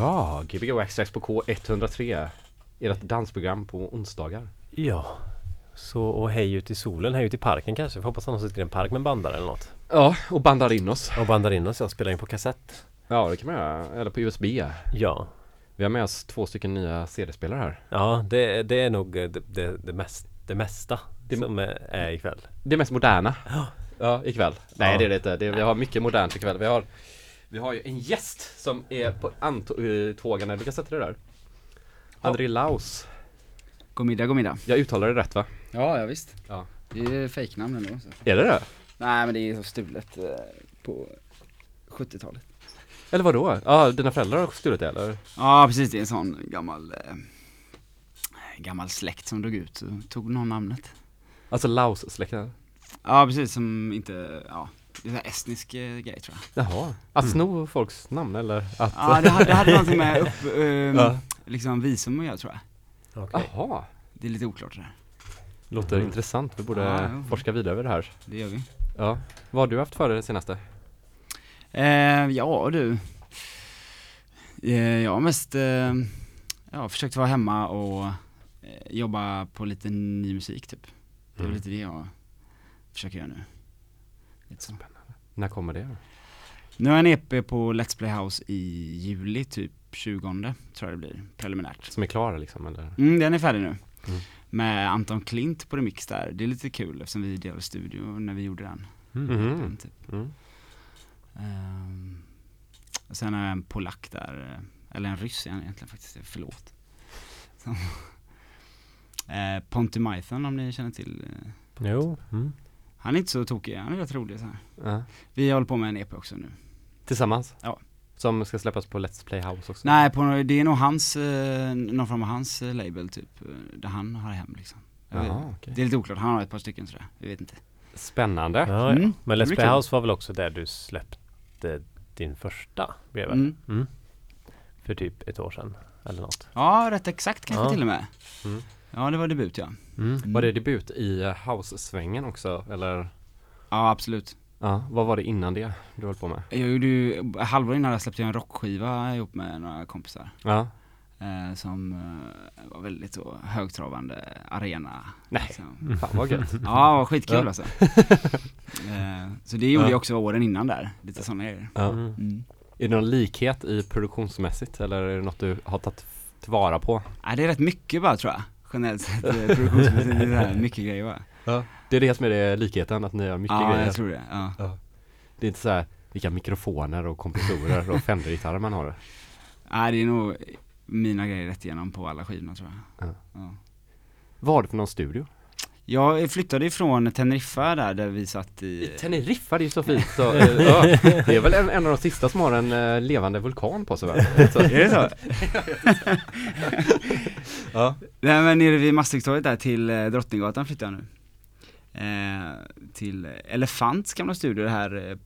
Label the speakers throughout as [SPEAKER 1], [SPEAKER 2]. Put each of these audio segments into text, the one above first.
[SPEAKER 1] Ja, Gbg Waxtrax på K103. Ert dansprogram på onsdagar.
[SPEAKER 2] Ja. Så och hej ut i solen, hej ut i parken kanske. Vi hoppas att någon sitter i en park med en bandare eller något.
[SPEAKER 1] Ja, och bandar in oss.
[SPEAKER 2] Och bandar in oss, jag spelar in på kassett.
[SPEAKER 1] Ja, det kan man göra. Eller på USB.
[SPEAKER 2] Ja.
[SPEAKER 1] Vi har med oss två stycken nya CD-spelare här.
[SPEAKER 2] Ja, det, det är nog det, det, det, mest, det mesta
[SPEAKER 1] Det-
[SPEAKER 2] som är, ikväll.
[SPEAKER 1] Det mest moderna. Ja, ikväll. Nej,
[SPEAKER 2] Ja.
[SPEAKER 1] det är det inte. Det, vi har mycket modernt ikväll. Vi har, vi har ju en gäst som är på antågande. Vilka sätter det där? André Laus.
[SPEAKER 3] God middag, god middag.
[SPEAKER 1] Jag uttalar det rätt va?
[SPEAKER 3] Ja, ja visst.
[SPEAKER 1] Ja.
[SPEAKER 3] Det är fejknamn ändå. Så.
[SPEAKER 1] Är det det?
[SPEAKER 3] Nej men det är så stulet eh, på 70-talet.
[SPEAKER 1] Eller vad då? Ja, dina föräldrar har stulit det eller?
[SPEAKER 3] Ja precis, det är en sån gammal eh, gammal släkt som dog ut. Så tog någon namnet.
[SPEAKER 1] Alltså Laus-släkten?
[SPEAKER 3] Ja precis, som inte, ja, det är en estnisk eh, grej tror jag.
[SPEAKER 1] Jaha. Att sno folks namn eller att?
[SPEAKER 3] Ja det hade, det hade någonting med upp, eh,
[SPEAKER 1] Ja.
[SPEAKER 3] liksom visum att göra tror jag.
[SPEAKER 2] Okej.
[SPEAKER 1] Jaha.
[SPEAKER 3] Det är lite oklart det där.
[SPEAKER 1] Låter
[SPEAKER 2] Mm.
[SPEAKER 1] intressant. Vi borde
[SPEAKER 3] Ja,
[SPEAKER 1] forska vidare över det här.
[SPEAKER 3] Det gör vi.
[SPEAKER 1] Ja. Vad har du haft för dig det senaste?
[SPEAKER 3] Eh, ja du. Eh, jag har mest, eh, ja, försökt vara hemma och eh, jobba på lite ny musik typ. Det är
[SPEAKER 1] Mm.
[SPEAKER 3] lite det jag försöker göra nu. Så.
[SPEAKER 1] När kommer det?
[SPEAKER 3] Nu har jag en EP på Let's Play House i juli, typ 20 tror jag det blir, preliminärt.
[SPEAKER 1] Som är klar liksom eller?
[SPEAKER 3] Mm, den är färdig nu.
[SPEAKER 1] Mm.
[SPEAKER 3] Med Anton Klint på remix där. Det är lite kul eftersom vi delade studio när vi gjorde den.
[SPEAKER 2] Mm.
[SPEAKER 3] Den typ.
[SPEAKER 1] Mm.
[SPEAKER 3] Ehm, och sen har jag en polack där, eh, eller en ryss egentligen faktiskt, förlåt. Som, eh, Ponty Mython om ni känner till. eh,
[SPEAKER 2] Jo. Mm.
[SPEAKER 3] Han är inte så tokig, han är rätt rolig så här.
[SPEAKER 1] Ja.
[SPEAKER 3] Vi håller på med en EP också nu.
[SPEAKER 1] Tillsammans?
[SPEAKER 3] Ja.
[SPEAKER 1] Som ska släppas på Let's Play House också?
[SPEAKER 3] Nej, på, nå- det är nog hans, eh, någon form av hans eh, label typ, eh, där han har hem liksom. Jag
[SPEAKER 1] Jaha, okej.
[SPEAKER 3] Det är lite oklart, han har ett par stycken sådär, vi vet inte.
[SPEAKER 1] Spännande.
[SPEAKER 2] Ja, ja.
[SPEAKER 3] Mm,
[SPEAKER 2] Men
[SPEAKER 3] det
[SPEAKER 2] Let's Play. House var väl också där du släppte din första brev?
[SPEAKER 3] Mm.
[SPEAKER 2] Mm. För typ ett år sedan eller något.
[SPEAKER 3] Ja, rätt exakt kanske
[SPEAKER 2] Ja.
[SPEAKER 3] till och med.
[SPEAKER 1] Mm.
[SPEAKER 3] Ja, det var debut ja.
[SPEAKER 2] Mm.
[SPEAKER 1] Var det debut i house-svängen också eller?
[SPEAKER 3] Ja, absolut.
[SPEAKER 1] Ja, vad var det innan det du höll på med?
[SPEAKER 3] Jag gjorde ju, halvår innan jag släppte jag en rockskiva ihop med några kompisar.
[SPEAKER 1] Ja,
[SPEAKER 3] Eh, som eh, var väldigt så högtravande arena.
[SPEAKER 1] Nej.
[SPEAKER 3] Liksom.
[SPEAKER 1] fan vad gött.
[SPEAKER 3] Ja, var skitkul
[SPEAKER 1] Ja.
[SPEAKER 3] alltså. eh, så det gjorde
[SPEAKER 1] Ja.
[SPEAKER 3] jag också åren innan där, lite sådana grejer.
[SPEAKER 1] Ja.
[SPEAKER 2] Mm.
[SPEAKER 3] Mm.
[SPEAKER 1] Är det någon likhet i produktionsmässigt eller är det något du har tagit tillvara på?
[SPEAKER 3] Ja, det är rätt mycket bara tror jag, generellt sett eh, produktionsmässigt, det är så här mycket grejer bara.
[SPEAKER 1] Ja. Det är det som är det likheten, att ni har mycket
[SPEAKER 3] ja,
[SPEAKER 1] grejer.
[SPEAKER 3] jag tror det, ja.
[SPEAKER 1] Det är inte så här vilka mikrofoner och kompressorer och Fender-gitarrer man har.
[SPEAKER 3] Nej, det är nog mina grejer rätt igenom på alla skivorna tror jag.
[SPEAKER 1] Ja.
[SPEAKER 3] Ja.
[SPEAKER 1] Vad har du för någon studio?
[SPEAKER 3] Jag flyttade ifrån Teneriffa där, där vi satt i
[SPEAKER 1] Teneriffa, det är ju så fint. Så, ja. Det är väl en, en av de sista som har en eh, levande vulkan på sig va?
[SPEAKER 3] Är det så?
[SPEAKER 1] ja.
[SPEAKER 3] Nej men nere vid Maastrichttorget där till eh, Drottninggatan flyttar jag nu. Eh, till Elefants gamla studio, det här eh,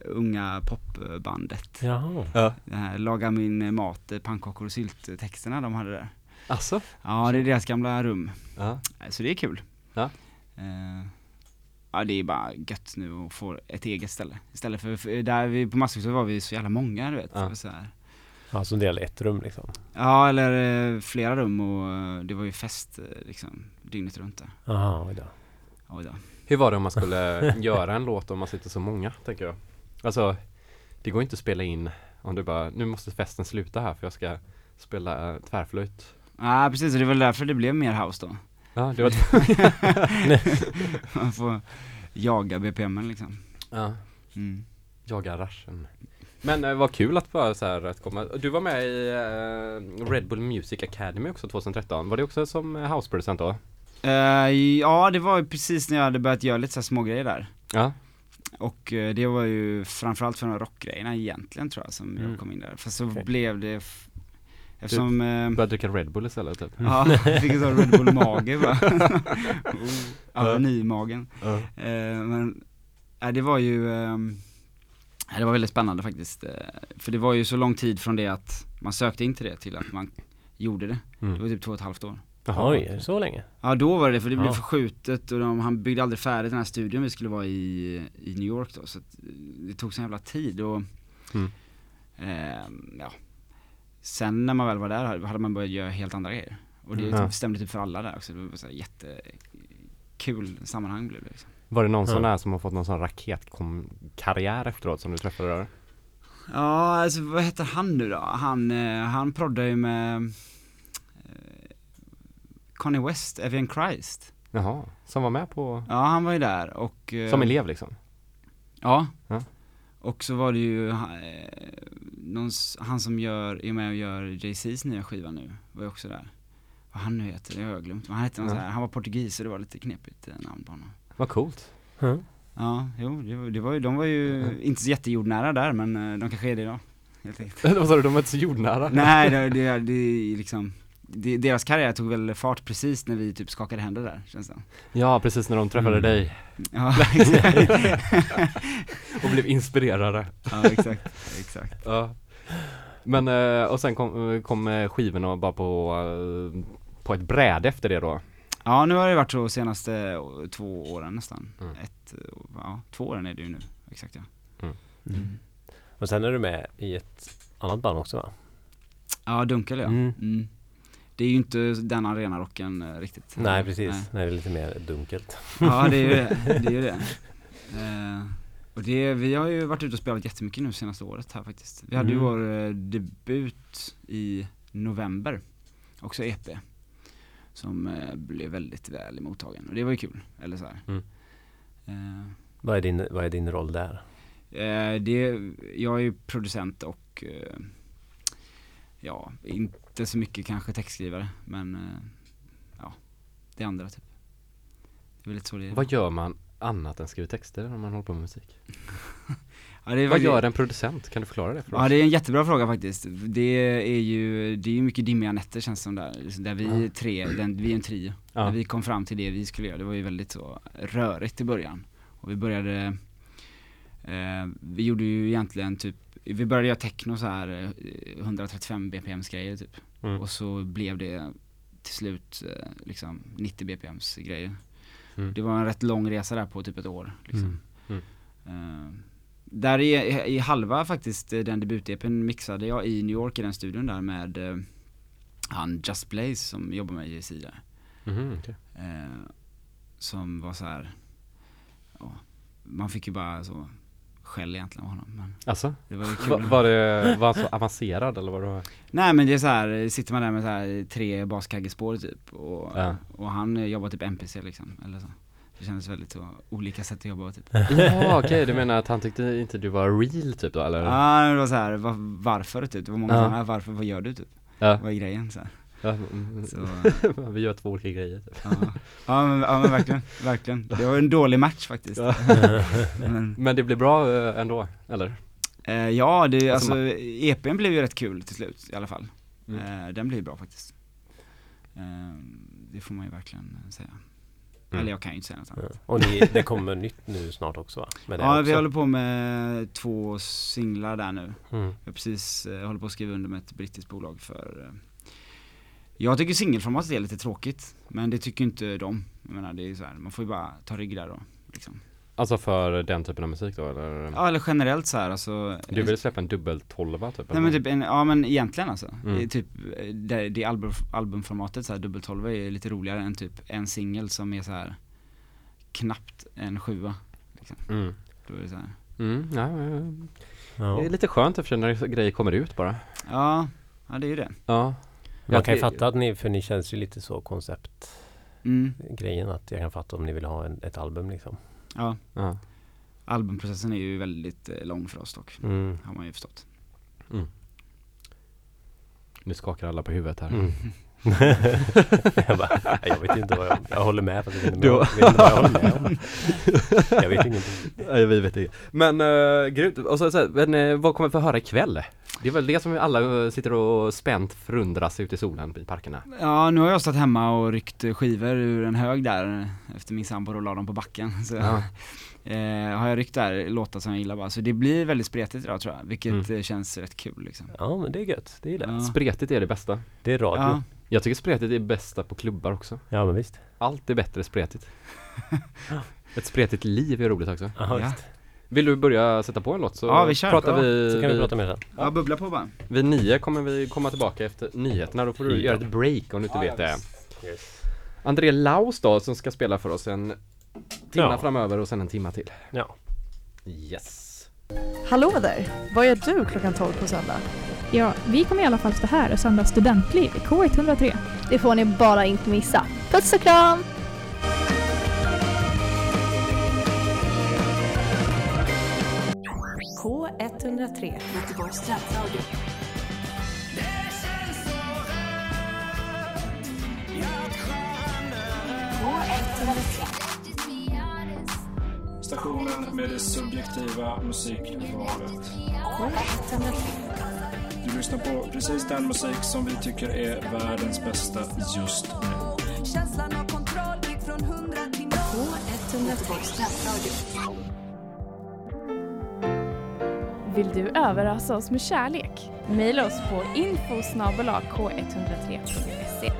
[SPEAKER 3] unga popbandet.
[SPEAKER 2] Jaha.
[SPEAKER 1] ja.
[SPEAKER 3] Det här Laga min mat, pannkakor och sylt-texterna de hade där.
[SPEAKER 1] Alltså?
[SPEAKER 3] Ja, det är deras gamla rum.
[SPEAKER 1] Ja.
[SPEAKER 3] Så det är kul.
[SPEAKER 1] Ja.
[SPEAKER 3] Eh, ja, det är bara gött nu att få ett eget ställe. Istället för, för där vi på Maastrichttorget var vi så jävla många du vet.
[SPEAKER 1] Ja.
[SPEAKER 3] Så här.
[SPEAKER 2] Ja, som del ett rum liksom.
[SPEAKER 3] Ja, eller eh, flera rum och eh, det var ju fest eh, liksom dygnet runt där.
[SPEAKER 2] Jaha, oj då.
[SPEAKER 3] Oj då.
[SPEAKER 1] Hur var det om man skulle göra en låt om man sitter så många, tänker jag? Alltså, det går inte att spela in om du bara, nu måste festen sluta här för jag ska spela tvärflöjt.
[SPEAKER 3] Ja precis, och det var därför det blev mer house då.
[SPEAKER 1] Ja, det var
[SPEAKER 3] Man får jaga BPMen liksom.
[SPEAKER 1] ja,
[SPEAKER 3] Mm.
[SPEAKER 1] jaga raschen. Men eh, vad kul att bara så här att komma. Du var med i eh, Red Bull Music Academy också 2013. Var det också som eh, houseproducent då?
[SPEAKER 3] Eh, ja, det var ju precis när jag hade börjat göra lite så här små grejer där.
[SPEAKER 1] Ja.
[SPEAKER 3] Och eh, det var ju framförallt för de rockgrejerna egentligen tror jag som
[SPEAKER 1] Mm.
[SPEAKER 3] jag kom in där. Fast så
[SPEAKER 2] Okej.
[SPEAKER 3] blev det, eftersom eh,
[SPEAKER 1] Började dricka Red Bull istället typ.
[SPEAKER 3] Ja, fick en sån Red Bull-mage va. oh, Ironi-magen.
[SPEAKER 1] Ja.
[SPEAKER 3] Eh, men, nej det var ju, ehm, det var väldigt spännande faktiskt. Eh, för det var ju så lång tid från det att man sökte in till det till att man gjorde det. Det var
[SPEAKER 1] Mm.
[SPEAKER 3] typ två och ett halvt år.
[SPEAKER 1] Jaha.
[SPEAKER 2] Oj, så länge?
[SPEAKER 3] Ja då var det för det blev
[SPEAKER 2] Ja.
[SPEAKER 3] förskjutet och de, han byggde aldrig färdigt den här studion vi skulle vara i, i New York då så att det tog så jävla tid och
[SPEAKER 1] Mm.
[SPEAKER 3] ehm, ja sen när man väl var där hade man börjat göra helt andra grejer. Och det
[SPEAKER 2] Mm.
[SPEAKER 1] Ja.
[SPEAKER 3] stämde typ för alla där också. Det var så här jättekul sammanhang blev det liksom.
[SPEAKER 1] Var det någon sån
[SPEAKER 2] Ja.
[SPEAKER 1] där som har fått någon sån raketkarriär efteråt som du träffade där?
[SPEAKER 3] Ja, alltså vad heter han nu då? Han, eh, han proddar ju med eh, Kanye West, Evian Christ.
[SPEAKER 1] Jaha, som var med på,
[SPEAKER 3] Ja, han var ju där och eh,
[SPEAKER 1] som elev liksom?
[SPEAKER 3] Ja.
[SPEAKER 1] Ja.
[SPEAKER 3] Och så var det ju eh, någon, han som gör, är med och gör Jay-Z's nya skiva nu, var ju också där. Vad han nu heter, det har jag glömt. Men han hette någon
[SPEAKER 1] Ja.
[SPEAKER 3] så här, han var portugis så det var lite knepigt eh, namn på honom.
[SPEAKER 1] Vad coolt
[SPEAKER 2] Mm.
[SPEAKER 3] Ja, jo, det var, det var ju, de var ju inte så jättejordnära där men eh, de kanske är det idag. Helt enkelt.
[SPEAKER 1] Vad sa du, de var inte så jordnära?
[SPEAKER 3] Nej, det, det, det är liksom deras karriär tog väl fart precis när vi typ skakade händer där, känns det
[SPEAKER 1] Ja, precis när de träffade
[SPEAKER 2] Mm.
[SPEAKER 1] dig
[SPEAKER 3] Ja, exakt.
[SPEAKER 1] och blev inspirerade
[SPEAKER 3] ja, exakt, exakt.
[SPEAKER 1] Ja Men, eh, och sen kom, kom eh, skivorna bara på, eh, på ett bräde efter det då?
[SPEAKER 3] Ja, nu har det varit så senaste två åren nästan.
[SPEAKER 1] Mm.
[SPEAKER 3] Ett, ja, två åren är det ju nu, exakt ja.
[SPEAKER 2] Mm. Och sen är du med i ett annat band också va?
[SPEAKER 3] Ja, Dunkel ja.
[SPEAKER 2] Mm.
[SPEAKER 3] Det är ju inte den arenarocken eh, riktigt.
[SPEAKER 2] Nej precis,
[SPEAKER 3] Nej.
[SPEAKER 2] Nej. det är lite mer dunkelt.
[SPEAKER 3] Ja, det är ju det. det, är ju det. Eh, och det, vi har ju varit ute och spelat jättemycket nu senaste året här faktiskt. Vi hade ju
[SPEAKER 2] Mm.
[SPEAKER 3] vår eh, debut i november, också EP. Som eh, blev väldigt väl mottagen och det var ju kul, eller så här.
[SPEAKER 1] Mm.
[SPEAKER 3] Eh,
[SPEAKER 2] Vad är din, vad är din roll där?
[SPEAKER 3] Det, jag är ju producent och ja, inte så mycket kanske textskrivare men eh, ja, det andra typ. Det är väl lite så det är.
[SPEAKER 1] Vad gör man annat än skriver texter om man håller på med musik?
[SPEAKER 3] Ja,
[SPEAKER 1] Vad gör en producent? Kan du förklara det för
[SPEAKER 3] Ja
[SPEAKER 1] oss?
[SPEAKER 3] det är en jättebra fråga faktiskt. Det är ju, det är ju mycket dimmiga nätter känns som där. Liksom Där vi
[SPEAKER 1] Ja.
[SPEAKER 3] tre, den, vi är en trio.
[SPEAKER 1] Ja.
[SPEAKER 3] När vi kom fram till det vi skulle göra, det var ju väldigt så rörigt i början. Och vi började, eh, vi gjorde ju egentligen typ, vi började göra techno så här eh, 135 bpms grejer typ.
[SPEAKER 1] Mm.
[SPEAKER 3] Och så blev det till slut eh, liksom 90 bpms grejer.
[SPEAKER 1] Mm.
[SPEAKER 3] Det var en rätt lång resa där på typ ett år liksom.
[SPEAKER 2] Mm.
[SPEAKER 3] Eh, där i, i halva faktiskt eh, den debut-EPn mixade jag i New York i den studion där med eh, han Just Blaze som jobbar med JC där.
[SPEAKER 1] Mhm, okej.
[SPEAKER 3] Eh, som var så här, ja, man fick ju bara så skäll egentligen av honom men
[SPEAKER 1] Alltså?
[SPEAKER 3] det var kul.
[SPEAKER 1] Va, var det, var han så avancerad eller var det?
[SPEAKER 3] Nej men det är så här, sitter man där med så här tre baskaggespår typ och,
[SPEAKER 1] Ja.
[SPEAKER 3] och han jobbar typ MPC liksom, eller så. Det kändes väldigt så, olika sätt att jobba typ.
[SPEAKER 1] Ja okej, du menar att han tyckte inte du var real typ då eller?
[SPEAKER 3] Ja det var så här, var, varför typ? Det var många
[SPEAKER 1] Ja.
[SPEAKER 3] som, "Ah, varför, vad gör du typ?
[SPEAKER 1] Ja,
[SPEAKER 3] Vad är grejen så här.
[SPEAKER 1] Ja mm,
[SPEAKER 3] Så,
[SPEAKER 1] vi gör två olika grejer typ.
[SPEAKER 3] ja. Ja, men, ja men verkligen, verkligen. Det var en dålig match faktiskt.
[SPEAKER 1] Ja.
[SPEAKER 3] Men,
[SPEAKER 1] Men det blev bra eh, ändå, eller?
[SPEAKER 3] eh, ja, det,
[SPEAKER 1] Alltså,
[SPEAKER 3] alltså EPn blev ju rätt kul till slut i alla fall.
[SPEAKER 1] Mm.
[SPEAKER 3] Eh, den blev bra faktiskt. Eh, det får man ju verkligen säga.
[SPEAKER 1] Mm.
[SPEAKER 3] Eller jag kan ju inte säga något
[SPEAKER 2] Ja.
[SPEAKER 3] annat.
[SPEAKER 2] Och ni, det kommer nytt nu snart också va? Med det
[SPEAKER 3] Ja,
[SPEAKER 2] också.
[SPEAKER 3] vi håller på med två singlar där nu.
[SPEAKER 2] Mm.
[SPEAKER 3] Jag precis eh, håller på att skriva under med ett brittiskt bolag för eh, Jag tycker singelformatet är lite tråkigt Men det tycker inte de Jag menar det är så här, man får ju bara ta rygg där då liksom.
[SPEAKER 1] Alltså för den typen av musik då eller?
[SPEAKER 3] Ja eller generellt så här alltså
[SPEAKER 1] Du vill släppa en dubbel tolva typ?
[SPEAKER 3] Nej
[SPEAKER 1] eller?
[SPEAKER 3] men typ, en, ja men egentligen alltså.
[SPEAKER 1] Mm.
[SPEAKER 3] Det är typ, eh, det, det album, albumformatet så här dubbel 12 är lite roligare än typ en singel som är så här knappt en sjua. Liksom.
[SPEAKER 1] Mm.
[SPEAKER 3] Då är det så här.
[SPEAKER 1] Mm, ja, ja, ja. Det är lite skönt i när grejer kommer ut bara.
[SPEAKER 3] Ja, ja det är ju det.
[SPEAKER 1] Ja.
[SPEAKER 2] Man kan ju
[SPEAKER 1] Jag-
[SPEAKER 2] fatta att ni, för ni känns ju lite så konceptgrejen
[SPEAKER 3] Mm,
[SPEAKER 2] att jag kan fatta om ni vill ha en, ett album liksom.
[SPEAKER 3] ja.
[SPEAKER 1] ja.
[SPEAKER 3] Albumprocessen är ju väldigt eh, lång för oss dock.
[SPEAKER 2] Mm.
[SPEAKER 3] Har man ju förstått.
[SPEAKER 1] Nu skakar alla på huvudet här.
[SPEAKER 2] Mm. jag, bara, jag vet inte vad jag, jag håller med fast jag vet inte, vad jag, vet inte vad jag håller med om. Jag vet ingenting.
[SPEAKER 1] Nej, vi vet inte. Men uh, grymt. Och så, så här, men, vad kommer vi få höra ikväll? Det är väl det som vi alla eh, sitter och spänt förundras ute i solen i parkerna.
[SPEAKER 3] Ja, nu har jag stått hemma och ryckt skivor ur en hög där efter min sambo och la dem på backen. Så
[SPEAKER 1] Ja.
[SPEAKER 3] eh, har jag ryckt där låtar som jag gillar bara. Så det blir väldigt spretigt idag tror jag, vilket
[SPEAKER 1] Mm.
[SPEAKER 3] eh, känns rätt kul liksom.
[SPEAKER 2] Ja men det är gött, det gillar jag.
[SPEAKER 3] Ja.
[SPEAKER 1] Spretigt är det bästa.
[SPEAKER 2] Det är radio.
[SPEAKER 3] Ja,
[SPEAKER 1] Jag tycker spretigt är bästa på klubbar också.
[SPEAKER 2] men visst.
[SPEAKER 1] Allt är bättre spretigt. Ett spretigt liv är roligt också.
[SPEAKER 2] Aha,
[SPEAKER 3] Ja.
[SPEAKER 2] visst.
[SPEAKER 1] Vill du börja sätta på en låt så
[SPEAKER 3] Ja, vi kör.
[SPEAKER 1] pratar
[SPEAKER 3] Ja,
[SPEAKER 1] vi,
[SPEAKER 2] Så kan vi
[SPEAKER 1] vi
[SPEAKER 2] prata mer sen.
[SPEAKER 3] Ja, bubbla på bara.
[SPEAKER 1] Vid nio kommer vi komma tillbaka efter nyheterna, då får du
[SPEAKER 2] Ja.
[SPEAKER 1] göra ett break om du inte vet det. André Laus då som ska spela för oss en timme
[SPEAKER 2] Ja.
[SPEAKER 1] framöver och sen en timma till.
[SPEAKER 2] Ja.
[SPEAKER 1] Yes.
[SPEAKER 4] Hallå där! Vad gör du klockan 12 på söndag?
[SPEAKER 5] Ja, vi kommer i alla fall stå här och sända studentliv i K103.
[SPEAKER 6] Det får ni bara inte missa. Puss och kram!
[SPEAKER 7] K103, Göteborgs studentradio. K103.
[SPEAKER 8] Stationen med det subjektiva musikvalet. Du lyssnar på precis den musik som vi tycker är världens bästa just nu.
[SPEAKER 7] K103. Göteborgs studentradio.
[SPEAKER 9] Vill du överrasa oss med kärlek? Maila oss på info k103.se.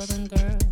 [SPEAKER 10] southern girl.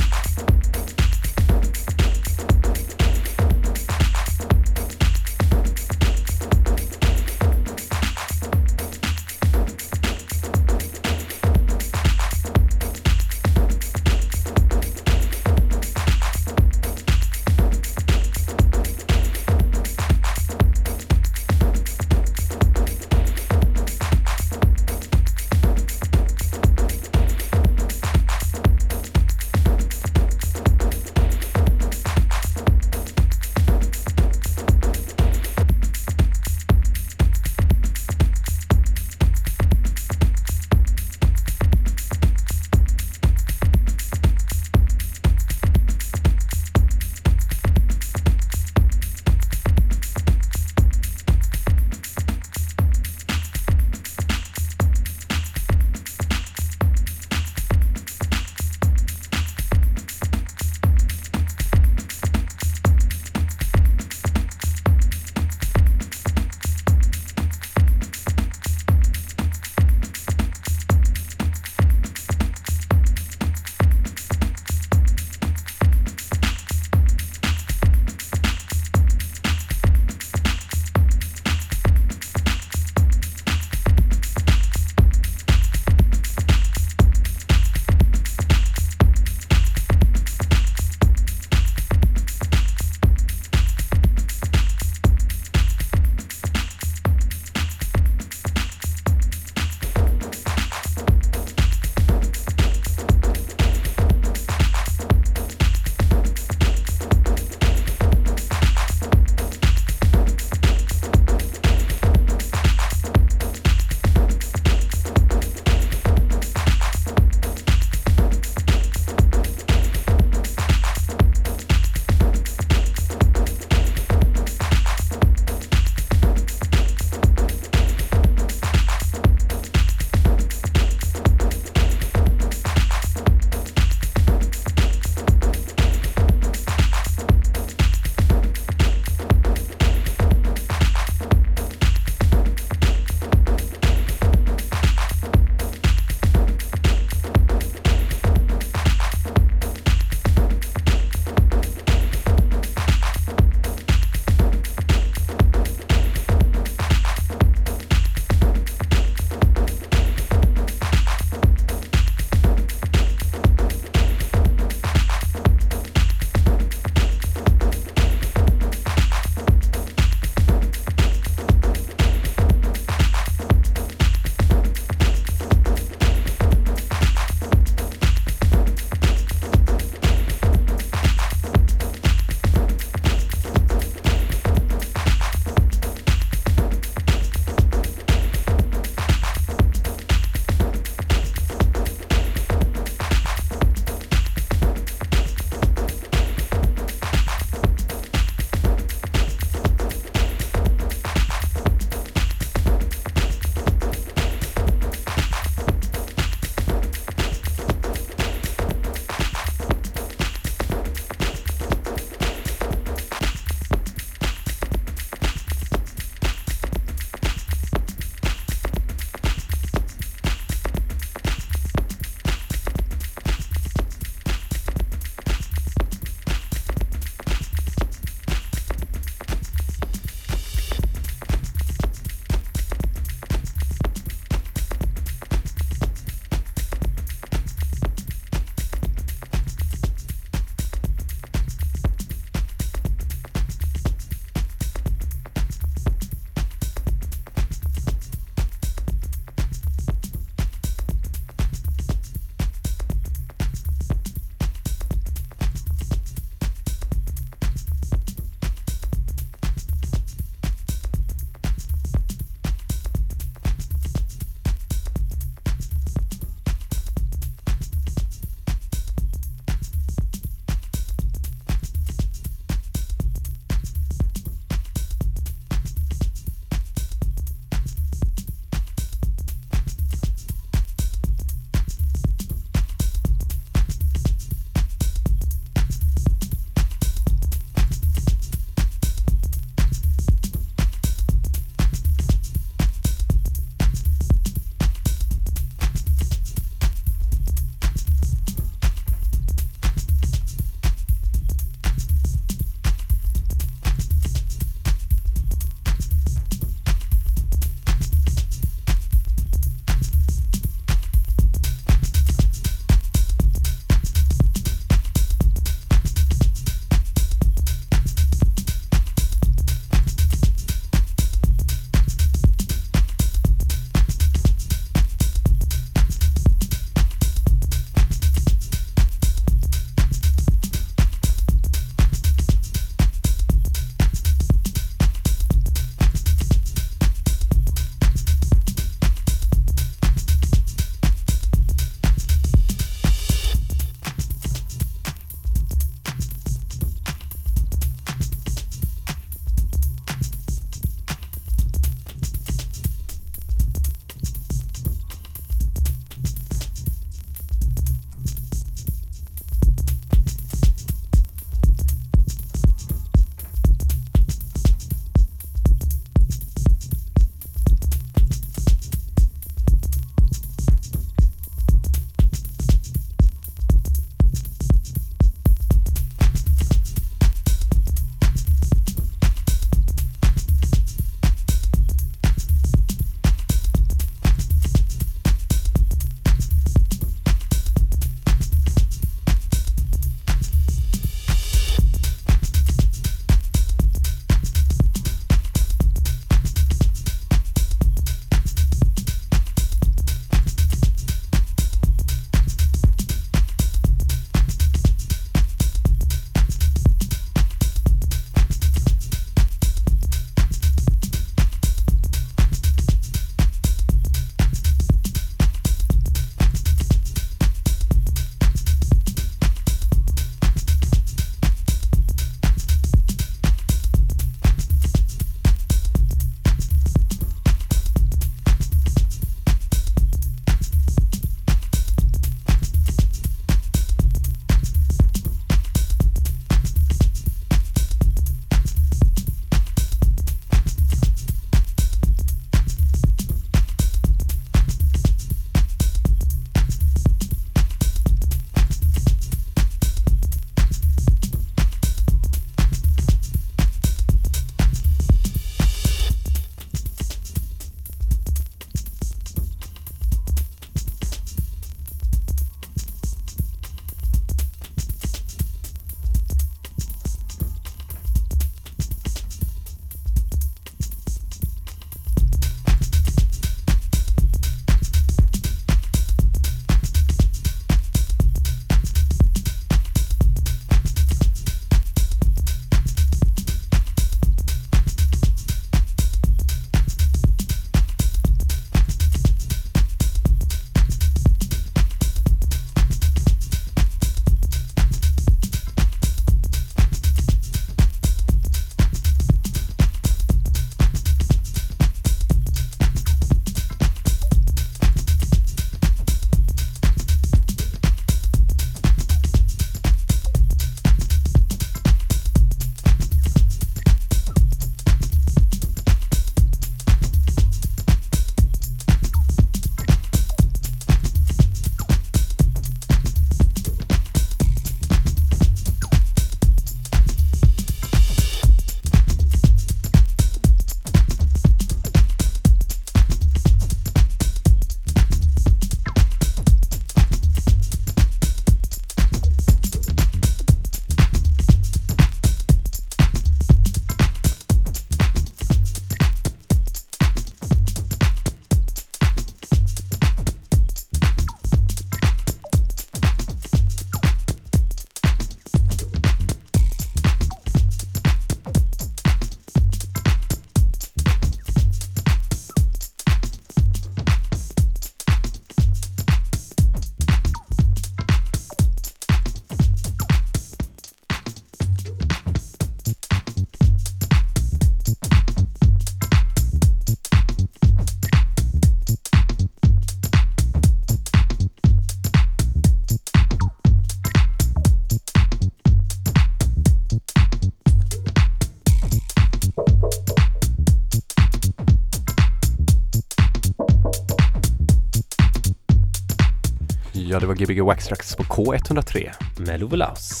[SPEAKER 11] Gbg Waxtrax på K103.
[SPEAKER 12] Med Love Laus.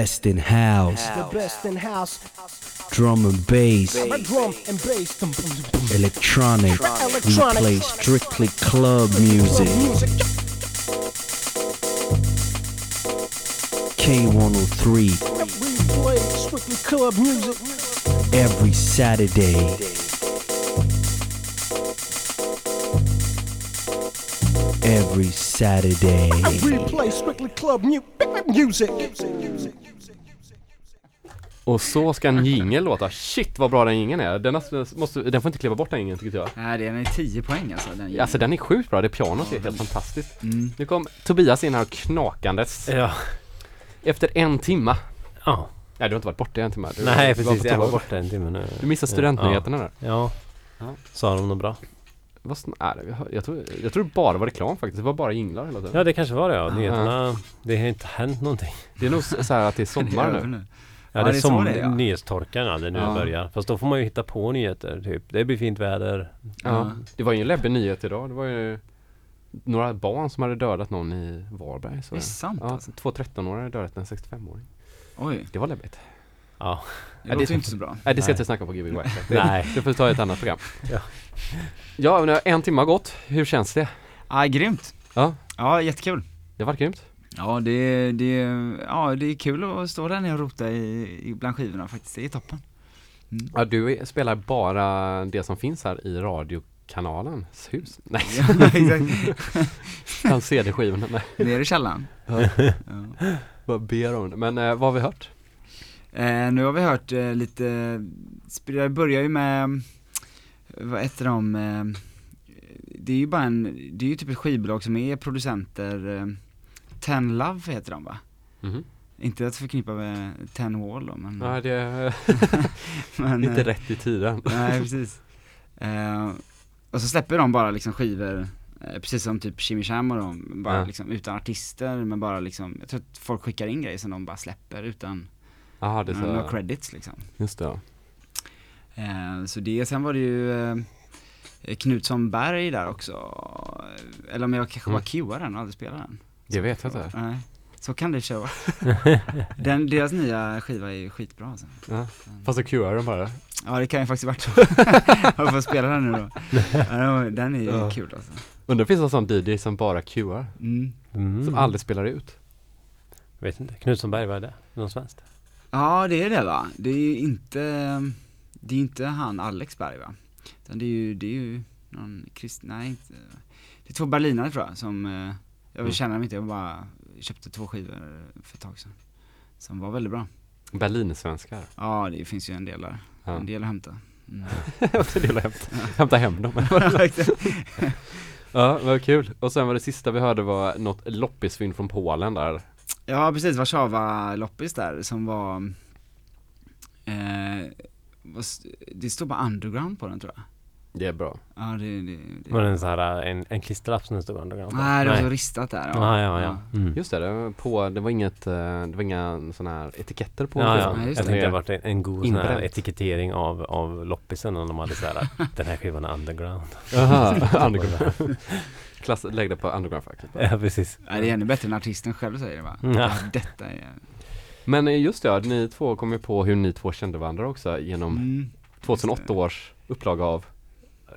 [SPEAKER 13] Best in house.
[SPEAKER 14] The best in house.
[SPEAKER 13] Drum and bass.
[SPEAKER 14] Drum and bass. Dum.
[SPEAKER 13] Electronic. We play strictly club music.
[SPEAKER 14] Music.
[SPEAKER 13] K103
[SPEAKER 14] We play strictly club music.
[SPEAKER 13] every Saturday. Every Saturday.
[SPEAKER 14] We play strictly club mu- music.
[SPEAKER 1] Och så ska en jingel låta. Shit vad bra den jingeln är. Den, måste, den får inte kliva bort den jingeln tycker jag.
[SPEAKER 3] Nej, den är 10 poäng alltså. Den
[SPEAKER 1] Alltså den är sjukt bra, det pianot är helt fantastiskt.
[SPEAKER 3] Mm.
[SPEAKER 1] Nu kom Tobias in här knakandes.
[SPEAKER 2] Ja.
[SPEAKER 1] Efter en timma.
[SPEAKER 2] Ja.
[SPEAKER 1] Nej du har inte varit borta i en timme. Du
[SPEAKER 2] Nej precis, jag var borta en timme nu.
[SPEAKER 1] Du missade studentnyheterna där.
[SPEAKER 2] Ja.
[SPEAKER 1] Ja.
[SPEAKER 2] Sa de något bra?
[SPEAKER 1] Vad sn- är det? Jag tror, jag tror det bara var reklam faktiskt. Det var bara jinglar hela tiden.
[SPEAKER 2] Ja det kanske var det ja.
[SPEAKER 1] Ja.
[SPEAKER 2] Nyheterna, det har inte hänt någonting.
[SPEAKER 1] Det är nog så här att det är sommar nu.
[SPEAKER 2] Ja, det är
[SPEAKER 3] det
[SPEAKER 2] som
[SPEAKER 3] det ja.
[SPEAKER 2] nyhetstorkan det är nu
[SPEAKER 3] Ja.
[SPEAKER 2] det börjar. Fast då får man ju hitta på nyheter typ. Det blir fint väder.
[SPEAKER 1] Ja. Det var ju en läbbig nyhet idag. Det var ju några barn som hade dödat någon i Varberg. Så
[SPEAKER 3] Det är sant,
[SPEAKER 1] ja,
[SPEAKER 3] alltså.
[SPEAKER 1] Två 13-åringar hade dödat en 65-åring.
[SPEAKER 3] Oj,
[SPEAKER 1] Det var läbbigt.
[SPEAKER 2] Ja.
[SPEAKER 3] det låter ju inte så bra.
[SPEAKER 1] Nej det ska jag inte snacka på Gbg White.
[SPEAKER 2] Nej.
[SPEAKER 1] Det får vi ta i ett annat program.
[SPEAKER 2] Ja.
[SPEAKER 1] Ja, men en timme har gått. Hur känns det?
[SPEAKER 3] Ja, grymt.
[SPEAKER 1] Ja,
[SPEAKER 3] Ja, jättekul.
[SPEAKER 1] det var grymt.
[SPEAKER 3] Ja, det, det, ja, det är kul att stå där nere och rota i, i bland skivorna faktiskt. Det är toppen. Mm.
[SPEAKER 1] Ja, du spelar bara det som finns här i radiokanalens hus. Nej, han CD-skivorna.
[SPEAKER 3] Nere i källaren.
[SPEAKER 1] Ja.
[SPEAKER 3] Ja.
[SPEAKER 1] bara ber om det. Men eh, vad har vi hört?
[SPEAKER 3] Eh, nu har vi hört eh, lite, det börjar ju med, vad heter de, eh, det är ju bara en, det är ju typ ett skivbolag som är producenter, eh, Ten Love heter de va?
[SPEAKER 1] Mhm.
[SPEAKER 3] Inte att förknippa med Ten Wall då men,
[SPEAKER 1] Nej, det är
[SPEAKER 3] men
[SPEAKER 1] inte
[SPEAKER 3] eh,
[SPEAKER 1] rätt i tiden.
[SPEAKER 3] Nej precis. Eh, och så släpper de bara liksom skivor, eh, precis som typ Shimmy Sham och de, bara
[SPEAKER 1] Ja.
[SPEAKER 3] liksom utan artister men bara liksom, jag tror att folk skickar in grejer som de bara släpper utan
[SPEAKER 1] Jaha, det
[SPEAKER 3] några
[SPEAKER 1] så.
[SPEAKER 3] credits liksom.
[SPEAKER 1] Just det. ja.
[SPEAKER 3] Så det, sen var det ju Knutsson Berg där också, eller om jag kanske
[SPEAKER 1] Mm.
[SPEAKER 3] bara cuear den och aldrig spelar den.
[SPEAKER 1] Det vet jag inte.
[SPEAKER 3] Nej, så kan det köra. den, deras nya skiva är ju skitbra alltså.
[SPEAKER 1] Ja. Fast så QR de bara.
[SPEAKER 3] Ja det kan ju faktiskt varit så. jag får spela den nu då. Ja, den är ju
[SPEAKER 1] Ja.
[SPEAKER 3] kul alltså.
[SPEAKER 1] Undrar om det finns någon sån DJ som bara QR.
[SPEAKER 3] Mm.
[SPEAKER 2] Mm.
[SPEAKER 1] Som aldrig spelar ut.
[SPEAKER 2] Vet inte. Knutssonberg, vad är det? Någon svenskt?
[SPEAKER 3] Ja det är det va. Det är ju inte, det är inte han Alex Berg va. Utan det är ju, det är ju någon krist, nej inte, det är två berlinare tror jag som, eh, jag
[SPEAKER 1] Mm.
[SPEAKER 3] vill känna dem inte, jag bara köpte två skivor för ett tag sedan. Som var väldigt bra.
[SPEAKER 1] Berlinsvenskar.
[SPEAKER 3] Ja det finns ju en del där,
[SPEAKER 1] Ja.
[SPEAKER 3] en del att hämta. Mm.
[SPEAKER 1] Är det att hämta, hämta hem dem.
[SPEAKER 3] Ja,
[SPEAKER 1] ja, vad kul. Och sen var det sista vi hörde var något loppisfynd från Polen där.
[SPEAKER 3] Ja precis, Warszawa loppis där som var, eh, det står bara underground på den tror jag.
[SPEAKER 1] Det är bra.
[SPEAKER 3] Ja det, det, det.
[SPEAKER 2] Var det en sån här, en, en klisterlapp som det stod underground på?
[SPEAKER 3] Nej det var så ristat där.
[SPEAKER 2] Ja, ja, ja. Mm.
[SPEAKER 1] Just det, det var, på, det var inget, eh, det var inga sådana här etiketter på.
[SPEAKER 2] Ja, ja.
[SPEAKER 3] Ja, just
[SPEAKER 2] jag
[SPEAKER 3] det.
[SPEAKER 2] tänkte det varit en, en god sån här etikettering av, av loppisen och de hade så här, den här skivan är underground.
[SPEAKER 1] Jaha, underground. Klass, lägg det på underground-facket.
[SPEAKER 2] Ja, precis.
[SPEAKER 3] Nej det är ännu bättre när artisten själv säger det va?
[SPEAKER 2] Ja.
[SPEAKER 3] Ja, detta är,
[SPEAKER 1] Men eh, just det, ja, ni två kom ju på hur ni två kände varandra också genom
[SPEAKER 3] mm,
[SPEAKER 1] 2008 års upplaga av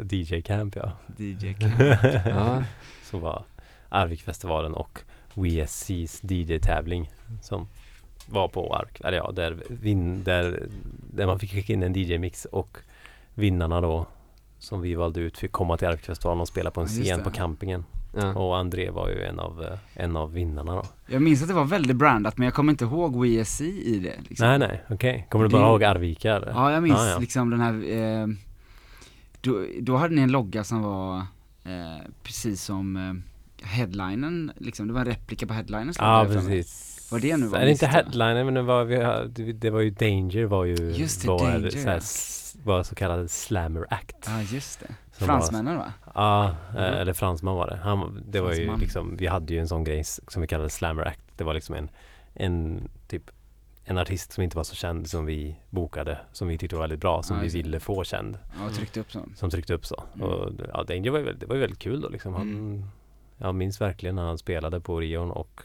[SPEAKER 2] DJ Camp ja.
[SPEAKER 3] DJ
[SPEAKER 1] Ja,
[SPEAKER 2] Som var Arvikfestivalen och WSCs DJ-tävling som var på Ark, eller ja, där, vin, där, där man fick skicka in en DJ-mix och vinnarna då som vi valde ut fick komma till Arkfestivalen och spela på en
[SPEAKER 3] just
[SPEAKER 2] scen
[SPEAKER 3] det.
[SPEAKER 2] på campingen.
[SPEAKER 1] ja.
[SPEAKER 2] Och André var ju en av, eh, en av vinnarna då.
[SPEAKER 3] Jag minns att det var väldigt brandat men jag kommer inte ihåg WSC i det liksom.
[SPEAKER 2] Nej nej, okej. Kommer du
[SPEAKER 3] Det-
[SPEAKER 2] bara ihåg Arvika eller?
[SPEAKER 3] Ja jag minns
[SPEAKER 2] Ja, ja.
[SPEAKER 3] liksom den här, eh, då, då hade ni en logga som var eh, precis som eh, headlinen, liksom, det var en replika på headlinen
[SPEAKER 2] Ja precis.
[SPEAKER 3] Var det nu var
[SPEAKER 2] Är det inte
[SPEAKER 3] listan?
[SPEAKER 2] headliner men det var, vi, det, var ju Danger var ju
[SPEAKER 3] Just det,
[SPEAKER 2] var,
[SPEAKER 3] Danger,
[SPEAKER 2] så, här, var så kallad slammer act.
[SPEAKER 3] Ja just det. Fransmännen va?
[SPEAKER 2] Ja,
[SPEAKER 3] Mm.
[SPEAKER 2] eh, eller fransman var det. Han, det var ju liksom, vi hade ju en sån grej som vi kallade Slammer Act. Det var liksom en, en typ en artist som inte var så känd som vi bokade, som vi tyckte var väldigt bra, som
[SPEAKER 3] Ja,
[SPEAKER 2] vi ville få känd.
[SPEAKER 3] Ja, tryckte upp så.
[SPEAKER 2] Som tryckte upp så.
[SPEAKER 3] Mm.
[SPEAKER 2] Och ja, Danger var ju väldigt, det var ju väldigt kul då liksom. Han,
[SPEAKER 3] Mm.
[SPEAKER 2] Jag minns verkligen när han spelade på Orion och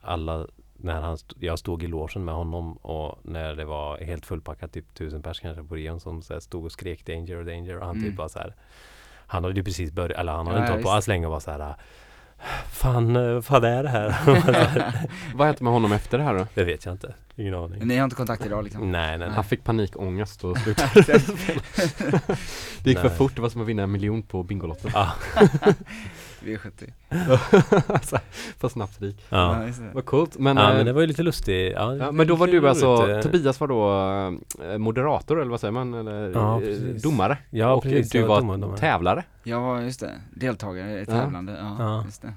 [SPEAKER 2] alla när han st- jag stod i logen med honom och när det var helt fullpackat, typ tusen pers kanske på Rion som så här, stod och skrek danger, danger och han
[SPEAKER 3] Mm.
[SPEAKER 2] typ bara så här Han hade ju precis börjat, eller han hade
[SPEAKER 3] Ja,
[SPEAKER 2] inte hållit på alls länge och var så här Fan, eh, vad är det här?
[SPEAKER 1] Vad hände med honom efter det här då?
[SPEAKER 2] det vet jag inte, ingen aning
[SPEAKER 3] Ni har inte kontakt idag liksom?
[SPEAKER 2] Nej, nej, nej.
[SPEAKER 1] Han fick panikångest och slutade. Det gick för
[SPEAKER 2] Nej.
[SPEAKER 1] fort, det var som att vinna en miljon på Bingolotten.
[SPEAKER 2] Ja.
[SPEAKER 3] V70
[SPEAKER 1] alltså, för snabbt det gick.
[SPEAKER 2] Ja.
[SPEAKER 3] Ja.
[SPEAKER 1] Vad coolt, men,
[SPEAKER 2] ja,
[SPEAKER 1] eh,
[SPEAKER 2] men det var ju lite lustigt. Ja,
[SPEAKER 1] ja, men då var du alltså,
[SPEAKER 2] roligt.
[SPEAKER 1] Tobias var då eh, moderator eller vad säger man? Eller,
[SPEAKER 2] Ja,
[SPEAKER 1] eh,
[SPEAKER 2] precis.
[SPEAKER 1] domare.
[SPEAKER 2] Ja,
[SPEAKER 1] och
[SPEAKER 2] precis,
[SPEAKER 1] du
[SPEAKER 2] var
[SPEAKER 1] var
[SPEAKER 2] domare, domare.
[SPEAKER 1] tävlare.
[SPEAKER 3] Jag var, just det, deltagare,
[SPEAKER 1] Ja.
[SPEAKER 3] tävlande, ja,
[SPEAKER 2] Ja.
[SPEAKER 3] just det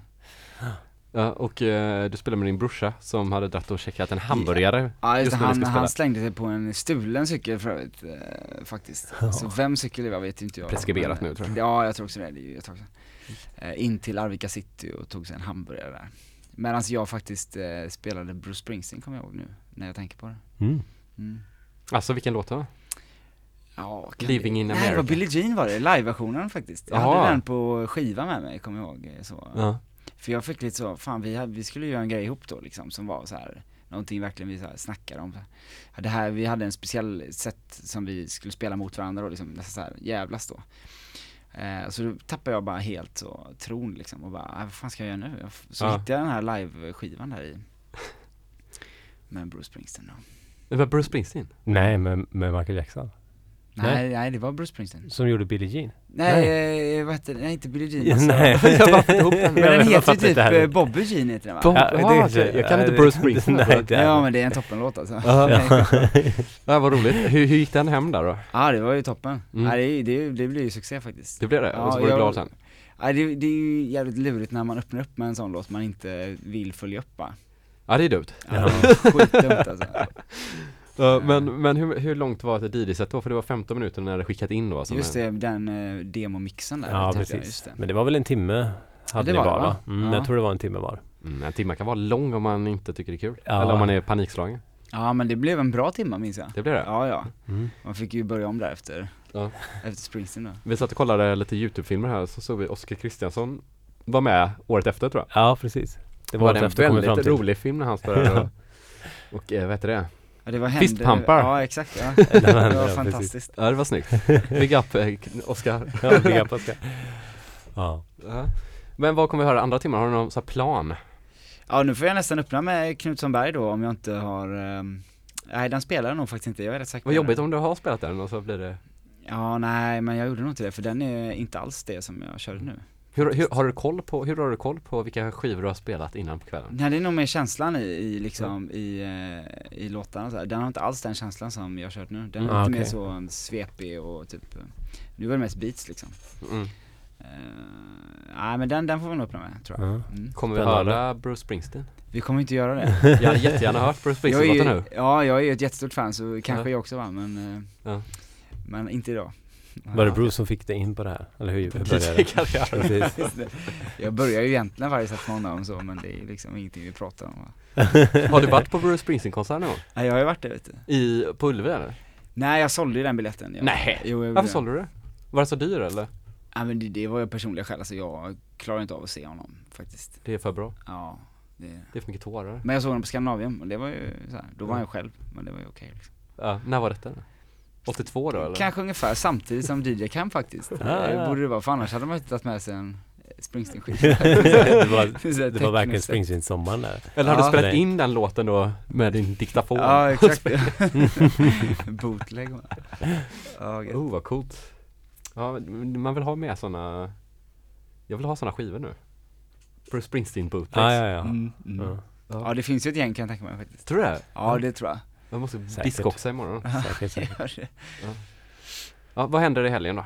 [SPEAKER 1] Ja, och eh, du spelade med din brorsa som hade dratt och checkat en hamburgare.
[SPEAKER 3] Ja just
[SPEAKER 1] just
[SPEAKER 3] han, han slängde sig på en stulen cykel för övrigt eh, faktiskt Så vem cykel det var vet inte jag
[SPEAKER 1] Preskriberat
[SPEAKER 3] Men,
[SPEAKER 1] nu, tror jag.
[SPEAKER 3] Ja jag tror också det, det är ju ett tag sedan In till Arvika city och tog sig en hamburgare där Medan jag faktiskt eh, spelade Bruce Springsteen kommer jag ihåg nu, när jag tänker på det
[SPEAKER 2] Mm.
[SPEAKER 3] mm.
[SPEAKER 1] Alltså vilken låt då?
[SPEAKER 3] Ja,
[SPEAKER 1] Living in
[SPEAKER 3] Nej det var
[SPEAKER 1] America.
[SPEAKER 3] Billie Jean var det, live-versionen faktiskt Jag
[SPEAKER 1] Jaha.
[SPEAKER 3] hade den på skiva med mig, kommer jag ihåg eh, så
[SPEAKER 1] Ja.
[SPEAKER 3] För jag fick lite så, fan vi, hade, vi skulle göra en grej ihop då liksom som var så här Någonting verkligen vi så här snackade om Det här, vi hade en speciell sätt som vi skulle spela mot varandra och liksom nästan så här jävlas då eh, Så då tappade jag bara helt så tron liksom och bara, "Ah, vad fan ska jag göra nu? Så
[SPEAKER 1] Ja.
[SPEAKER 3] hittade jag den här live-skivan där i Med Bruce Springsteen då
[SPEAKER 1] Det var Bruce Springsteen?
[SPEAKER 2] Nej, med, med Michael Jackson.
[SPEAKER 3] Nej, nej, det var Bruce Springsteen
[SPEAKER 2] Som gjorde Billie Jean.
[SPEAKER 3] Nej, Eh, vad heter det? Nej inte Billie Jean alltså.
[SPEAKER 2] nej.
[SPEAKER 1] Jag bara ihop den.
[SPEAKER 3] Men den heter ju typ eh, Bobby Jean heter den va?
[SPEAKER 1] Bob-
[SPEAKER 2] Ja,
[SPEAKER 1] Ja,
[SPEAKER 2] det inte-
[SPEAKER 1] Jag kan inte Bruce Springsteen.
[SPEAKER 2] Nej, det är-
[SPEAKER 3] Ja men det är en toppenlåt alltså
[SPEAKER 1] Ja.
[SPEAKER 3] ja.
[SPEAKER 1] Ja, vad roligt. Hur, hur gick den hem där då?
[SPEAKER 3] Ja det var ju toppen.
[SPEAKER 1] Mm.
[SPEAKER 3] Ja, det, det, det blev ju succé faktiskt.
[SPEAKER 1] Det blev det? och så var du glad sen?
[SPEAKER 3] Ja, det, det är ju jävligt lurigt när man öppnar upp med en sån låt man inte vill följa upp va?
[SPEAKER 1] Ja, det är dumt.
[SPEAKER 3] Ja, det är skitdumt alltså.
[SPEAKER 1] Ja, men men hur, hur långt var ett DJ-set då? För det var 15 minuter när det skickat in då? som
[SPEAKER 3] Just
[SPEAKER 1] en-
[SPEAKER 3] det, den uh, demomixen där.
[SPEAKER 2] Ja, precis.
[SPEAKER 3] Just det.
[SPEAKER 2] Men det var väl en timme hade
[SPEAKER 3] det
[SPEAKER 2] ni
[SPEAKER 3] var det,
[SPEAKER 2] var va?
[SPEAKER 3] va?
[SPEAKER 2] Mm,
[SPEAKER 3] Ja.
[SPEAKER 2] Jag tror det var en timme var.
[SPEAKER 1] Mm, en timme kan vara lång om man inte tycker det är kul.
[SPEAKER 2] Ja.
[SPEAKER 1] Eller om man är panikslagen.
[SPEAKER 3] Ja men det blev en bra timma minns jag.
[SPEAKER 1] Det blir det?
[SPEAKER 3] Ja ja.
[SPEAKER 2] Mm.
[SPEAKER 3] Man fick ju börja om där efter,
[SPEAKER 1] Ja.
[SPEAKER 3] efter Springsteen då.
[SPEAKER 1] Vi satt och kollade lite YouTube-filmer här så såg vi Oskar Kristiansson var med året efter tror jag.
[SPEAKER 2] Ja, precis.
[SPEAKER 1] Det var, en
[SPEAKER 2] kom vi fram
[SPEAKER 1] väldigt rolig film när han där och, och eh, vad heter det?
[SPEAKER 3] Ja det var händer,
[SPEAKER 1] Fistpumpar.
[SPEAKER 3] Ja exakt ja.
[SPEAKER 2] Det var ja,
[SPEAKER 3] fantastiskt.
[SPEAKER 1] Ja det var snyggt. Big up eh, Oskar.
[SPEAKER 2] Ja, big up, Oskar. Ja.
[SPEAKER 1] Men vad kommer vi höra andra timmar? Har du någon sån här plan?
[SPEAKER 3] Ja nu får jag nästan öppna med Knutssonberg då om jag inte har ehm, Nej den spelar jag nog faktiskt inte, jag är rätt säker
[SPEAKER 1] Vad jobbigt om du har spelat den och så blir det
[SPEAKER 3] Ja nej men jag gjorde nog inte det för den är inte alls det som jag körde nu
[SPEAKER 1] hur, hur, har du koll på, hur har du koll på vilka skivor du har spelat innan på kvällen?
[SPEAKER 3] Nej det är nog mer känslan i, i liksom i, eh, i låtarna så här. Den har inte alls den känslan som jag har kört nu Den är
[SPEAKER 2] Mm,
[SPEAKER 3] lite
[SPEAKER 2] okej.
[SPEAKER 3] mer så en svepig och typ eh, Nu var det mest beats liksom
[SPEAKER 1] Mm.
[SPEAKER 3] Eh, Nej men den, den får vi nog öppna med tror jag
[SPEAKER 2] Ja.
[SPEAKER 3] mm.
[SPEAKER 1] Kommer vi
[SPEAKER 2] Spännande.
[SPEAKER 1] höra Bruce Springsteen?
[SPEAKER 3] Vi kommer inte göra det
[SPEAKER 1] Jag hade jättegärna hört Bruce Springsteen-låten nu
[SPEAKER 3] Ja jag är ju ett jättestort fan så kanske
[SPEAKER 1] Ja.
[SPEAKER 3] jag också var men
[SPEAKER 1] Ja.
[SPEAKER 3] Men inte idag
[SPEAKER 2] Var det Bruce som fick dig in på det här? Eller hur, hur började det? Precis.
[SPEAKER 3] Det. Jag börjar ju egentligen varje sätt med honom så men det är ju liksom ingenting vi pratar om?
[SPEAKER 1] Har du varit på Bruce Springsteen-konsert någon gång?
[SPEAKER 3] Nej jag har ju varit det vet du
[SPEAKER 1] I, på Ullevi eller?
[SPEAKER 3] Nej jag sålde ju den biljetten jag,
[SPEAKER 1] Nej.
[SPEAKER 3] jo, jag
[SPEAKER 1] Varför
[SPEAKER 3] det.
[SPEAKER 1] sålde du det? Var den så dyr eller?
[SPEAKER 3] Ja men det, det var ju personliga skäl, alltså jag klarar inte av att se honom faktiskt
[SPEAKER 1] Det är för bra.
[SPEAKER 3] Ja det,
[SPEAKER 1] Det är för mycket tårar.
[SPEAKER 3] Men jag såg honom på Scandinavium och det var ju så här, då var han ju själv, men det var ju okej liksom.
[SPEAKER 1] Ja, när var detta? 82 då eller?
[SPEAKER 3] Kanske ungefär samtidigt som DJ Cam faktiskt,
[SPEAKER 2] Ja,
[SPEAKER 3] Det
[SPEAKER 2] ja.
[SPEAKER 3] borde det vara, för annars hade man inte tagit med sig en Springsteen-skiva
[SPEAKER 2] det var, det verkligen. Springsteen-sommaren där.
[SPEAKER 1] Eller har
[SPEAKER 3] Ja.
[SPEAKER 1] du spelat in den låten då med din diktafon?
[SPEAKER 3] Ja exakt Bootleg gött.
[SPEAKER 1] Oh vad coolt. Ja, man vill ha med såna Jag vill ha såna skivor nu. Bruce Springsteen bootlegs.
[SPEAKER 2] Ja, ja, ja.
[SPEAKER 3] Mm, mm.
[SPEAKER 2] Ja.
[SPEAKER 3] Ja det finns ju ett gäng kan jag tänka mig faktiskt
[SPEAKER 1] Tror du det?
[SPEAKER 3] Ja det tror jag
[SPEAKER 1] Jag måste
[SPEAKER 2] Säkert.
[SPEAKER 1] diskoxa imorgon.
[SPEAKER 2] Säkert, säkert.
[SPEAKER 3] Det.
[SPEAKER 1] Ja, vad händer i helgen då?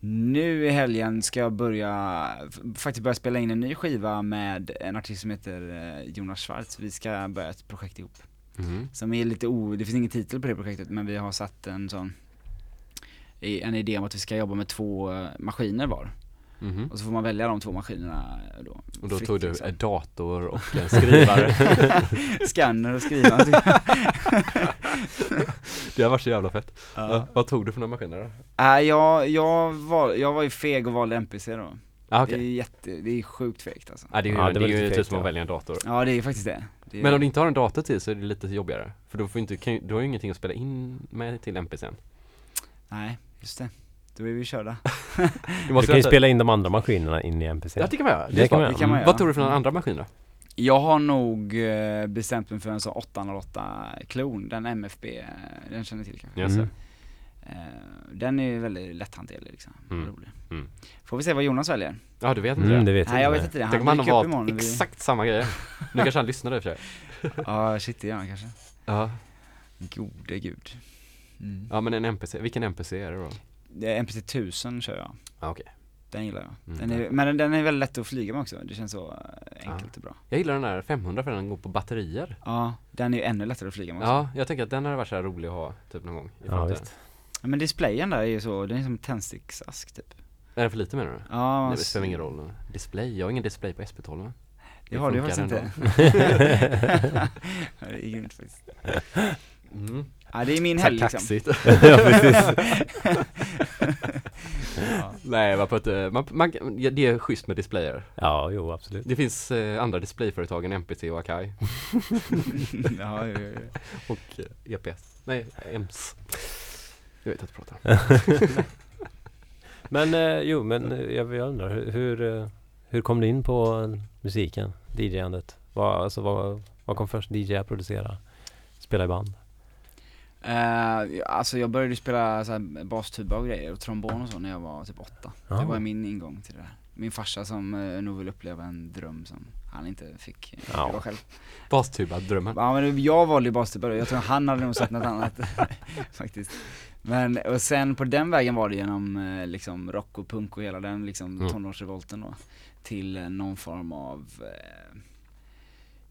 [SPEAKER 3] Nu i helgen ska jag börja, faktiskt börja spela in en ny skiva med en artist som heter eh, Jonas Schwarz. Vi ska börja ett projekt ihop.
[SPEAKER 1] Mm.
[SPEAKER 3] Som är lite o, det finns ingen titel på det projektet men vi har satt en sån, en idé om att vi ska jobba med två eh, maskiner var.
[SPEAKER 1] Mhm.
[SPEAKER 3] Och så får man välja de två maskinerna då.
[SPEAKER 1] Och då
[SPEAKER 3] fritt,
[SPEAKER 1] tog du
[SPEAKER 3] liksom.
[SPEAKER 1] en dator och en skrivare.
[SPEAKER 3] Scanner och skrivare.
[SPEAKER 1] det har varit så jävla fett.
[SPEAKER 3] Ja.
[SPEAKER 1] Ja, vad tog du för några maskiner då?
[SPEAKER 3] Nej jag, jag, var, jag var ju feg och valde MPC då.
[SPEAKER 1] Ah,
[SPEAKER 3] Det är jätte, det är sjukt fegt alltså.
[SPEAKER 1] Ja, det är ju,
[SPEAKER 2] Ja, det
[SPEAKER 1] det är ju typ som att
[SPEAKER 2] ja.
[SPEAKER 1] välja en dator.
[SPEAKER 3] Ja det är faktiskt det. Det Det-
[SPEAKER 1] Men om du inte har en dator till så är det lite jobbigare. För då får inte, kan, du har ju ingenting att spela in med till NPCn.
[SPEAKER 3] Nej, just det. Då är vi körda.
[SPEAKER 1] Du
[SPEAKER 2] Du
[SPEAKER 1] måste
[SPEAKER 2] kan ju spela in de andra maskinerna in i NPC.
[SPEAKER 1] Ja det kan man göra.
[SPEAKER 2] Det kan
[SPEAKER 1] smart.
[SPEAKER 2] man
[SPEAKER 3] Det kan man
[SPEAKER 1] Vad
[SPEAKER 3] göra.
[SPEAKER 1] tror du för några andra maskiner?
[SPEAKER 3] Jag har nog eh, bestämt mig för en sån 808 klon, den MFB, eh, den känner till kanske?
[SPEAKER 1] Yes,
[SPEAKER 2] Mm.
[SPEAKER 3] Eh, Den är ju väldigt lätthanterlig liksom,
[SPEAKER 1] Mm.
[SPEAKER 3] rolig.
[SPEAKER 1] Mm.
[SPEAKER 3] Får vi se vad Jonas väljer?
[SPEAKER 1] Ja du vet inte
[SPEAKER 2] Mm,
[SPEAKER 1] det?
[SPEAKER 2] vet
[SPEAKER 3] Nej jag vet inte det,
[SPEAKER 1] Tänk om han har valt
[SPEAKER 3] vi-
[SPEAKER 1] exakt samma grejer. Nu kanske han lyssnade i och för sig.
[SPEAKER 3] Ja shit det gör han kanske.
[SPEAKER 1] Ja.
[SPEAKER 3] Gode gud. Mm.
[SPEAKER 1] ja men en NPC, vilken NPC är det då?
[SPEAKER 3] Det är NPC 1000 kör jag.
[SPEAKER 1] Ja, okej.
[SPEAKER 3] Den gillar jag.
[SPEAKER 1] Mm.
[SPEAKER 3] Den är, men den, den är väldigt lätt att flyga med också, det känns så eh, enkelt och bra.
[SPEAKER 1] Jag gillar den där 500 för den går på batterier.
[SPEAKER 3] Ja, den är ju ännu lättare att flyga med också.
[SPEAKER 1] Ja, jag tänker att den hade varit så här rolig att ha typ någon gång i
[SPEAKER 2] Ja, visst.
[SPEAKER 3] Ja, Men displayen där är ju så, den är som en tändsticksask typ.
[SPEAKER 1] Är den för lite menar du?
[SPEAKER 3] Ja,
[SPEAKER 1] Nej, det spelar ingen roll. Display, jag har ingen display på SP12
[SPEAKER 3] Det har du faktiskt inte. det är grymt faktiskt.
[SPEAKER 1] Mm.
[SPEAKER 3] Ja, det är min helg liksom.
[SPEAKER 2] Ja, precis.
[SPEAKER 3] ja.
[SPEAKER 1] Nej, man får inte, man, man, ja, det är schysst med displayer.
[SPEAKER 2] Ja, jo absolut.
[SPEAKER 1] Det finns eh, andra displayföretag än NPC och Akai.
[SPEAKER 3] ja, ja, ja.
[SPEAKER 1] och eh, EPS. Nej, EMS. Jag vet att jag pratar.
[SPEAKER 2] Men eh, jo, men eh, jag, jag undrar hur, hur, eh, kom du in på eh, musiken, DJ-andet? Vad, alltså, vad, vad kom först? DJ, producera, spela i band?
[SPEAKER 3] Eh, alltså jag började spela bastuba och grejer och trombon och så när jag var typ åtta.
[SPEAKER 2] Ja.
[SPEAKER 3] Det var min ingång till det där. Min farsa som uh, nog vill uppleva en dröm som han inte fick uh,
[SPEAKER 2] Ja.
[SPEAKER 3] leva själv.
[SPEAKER 1] Bastuba, drömmen.
[SPEAKER 3] Ja men jag valde ju bastuba då, jag tror han hade nog sett något annat faktiskt. Men och sen på den vägen var det genom eh, liksom rock och punk och hela den liksom
[SPEAKER 1] Mm.
[SPEAKER 3] tonårsrevolten då. Till eh, någon form av, eh,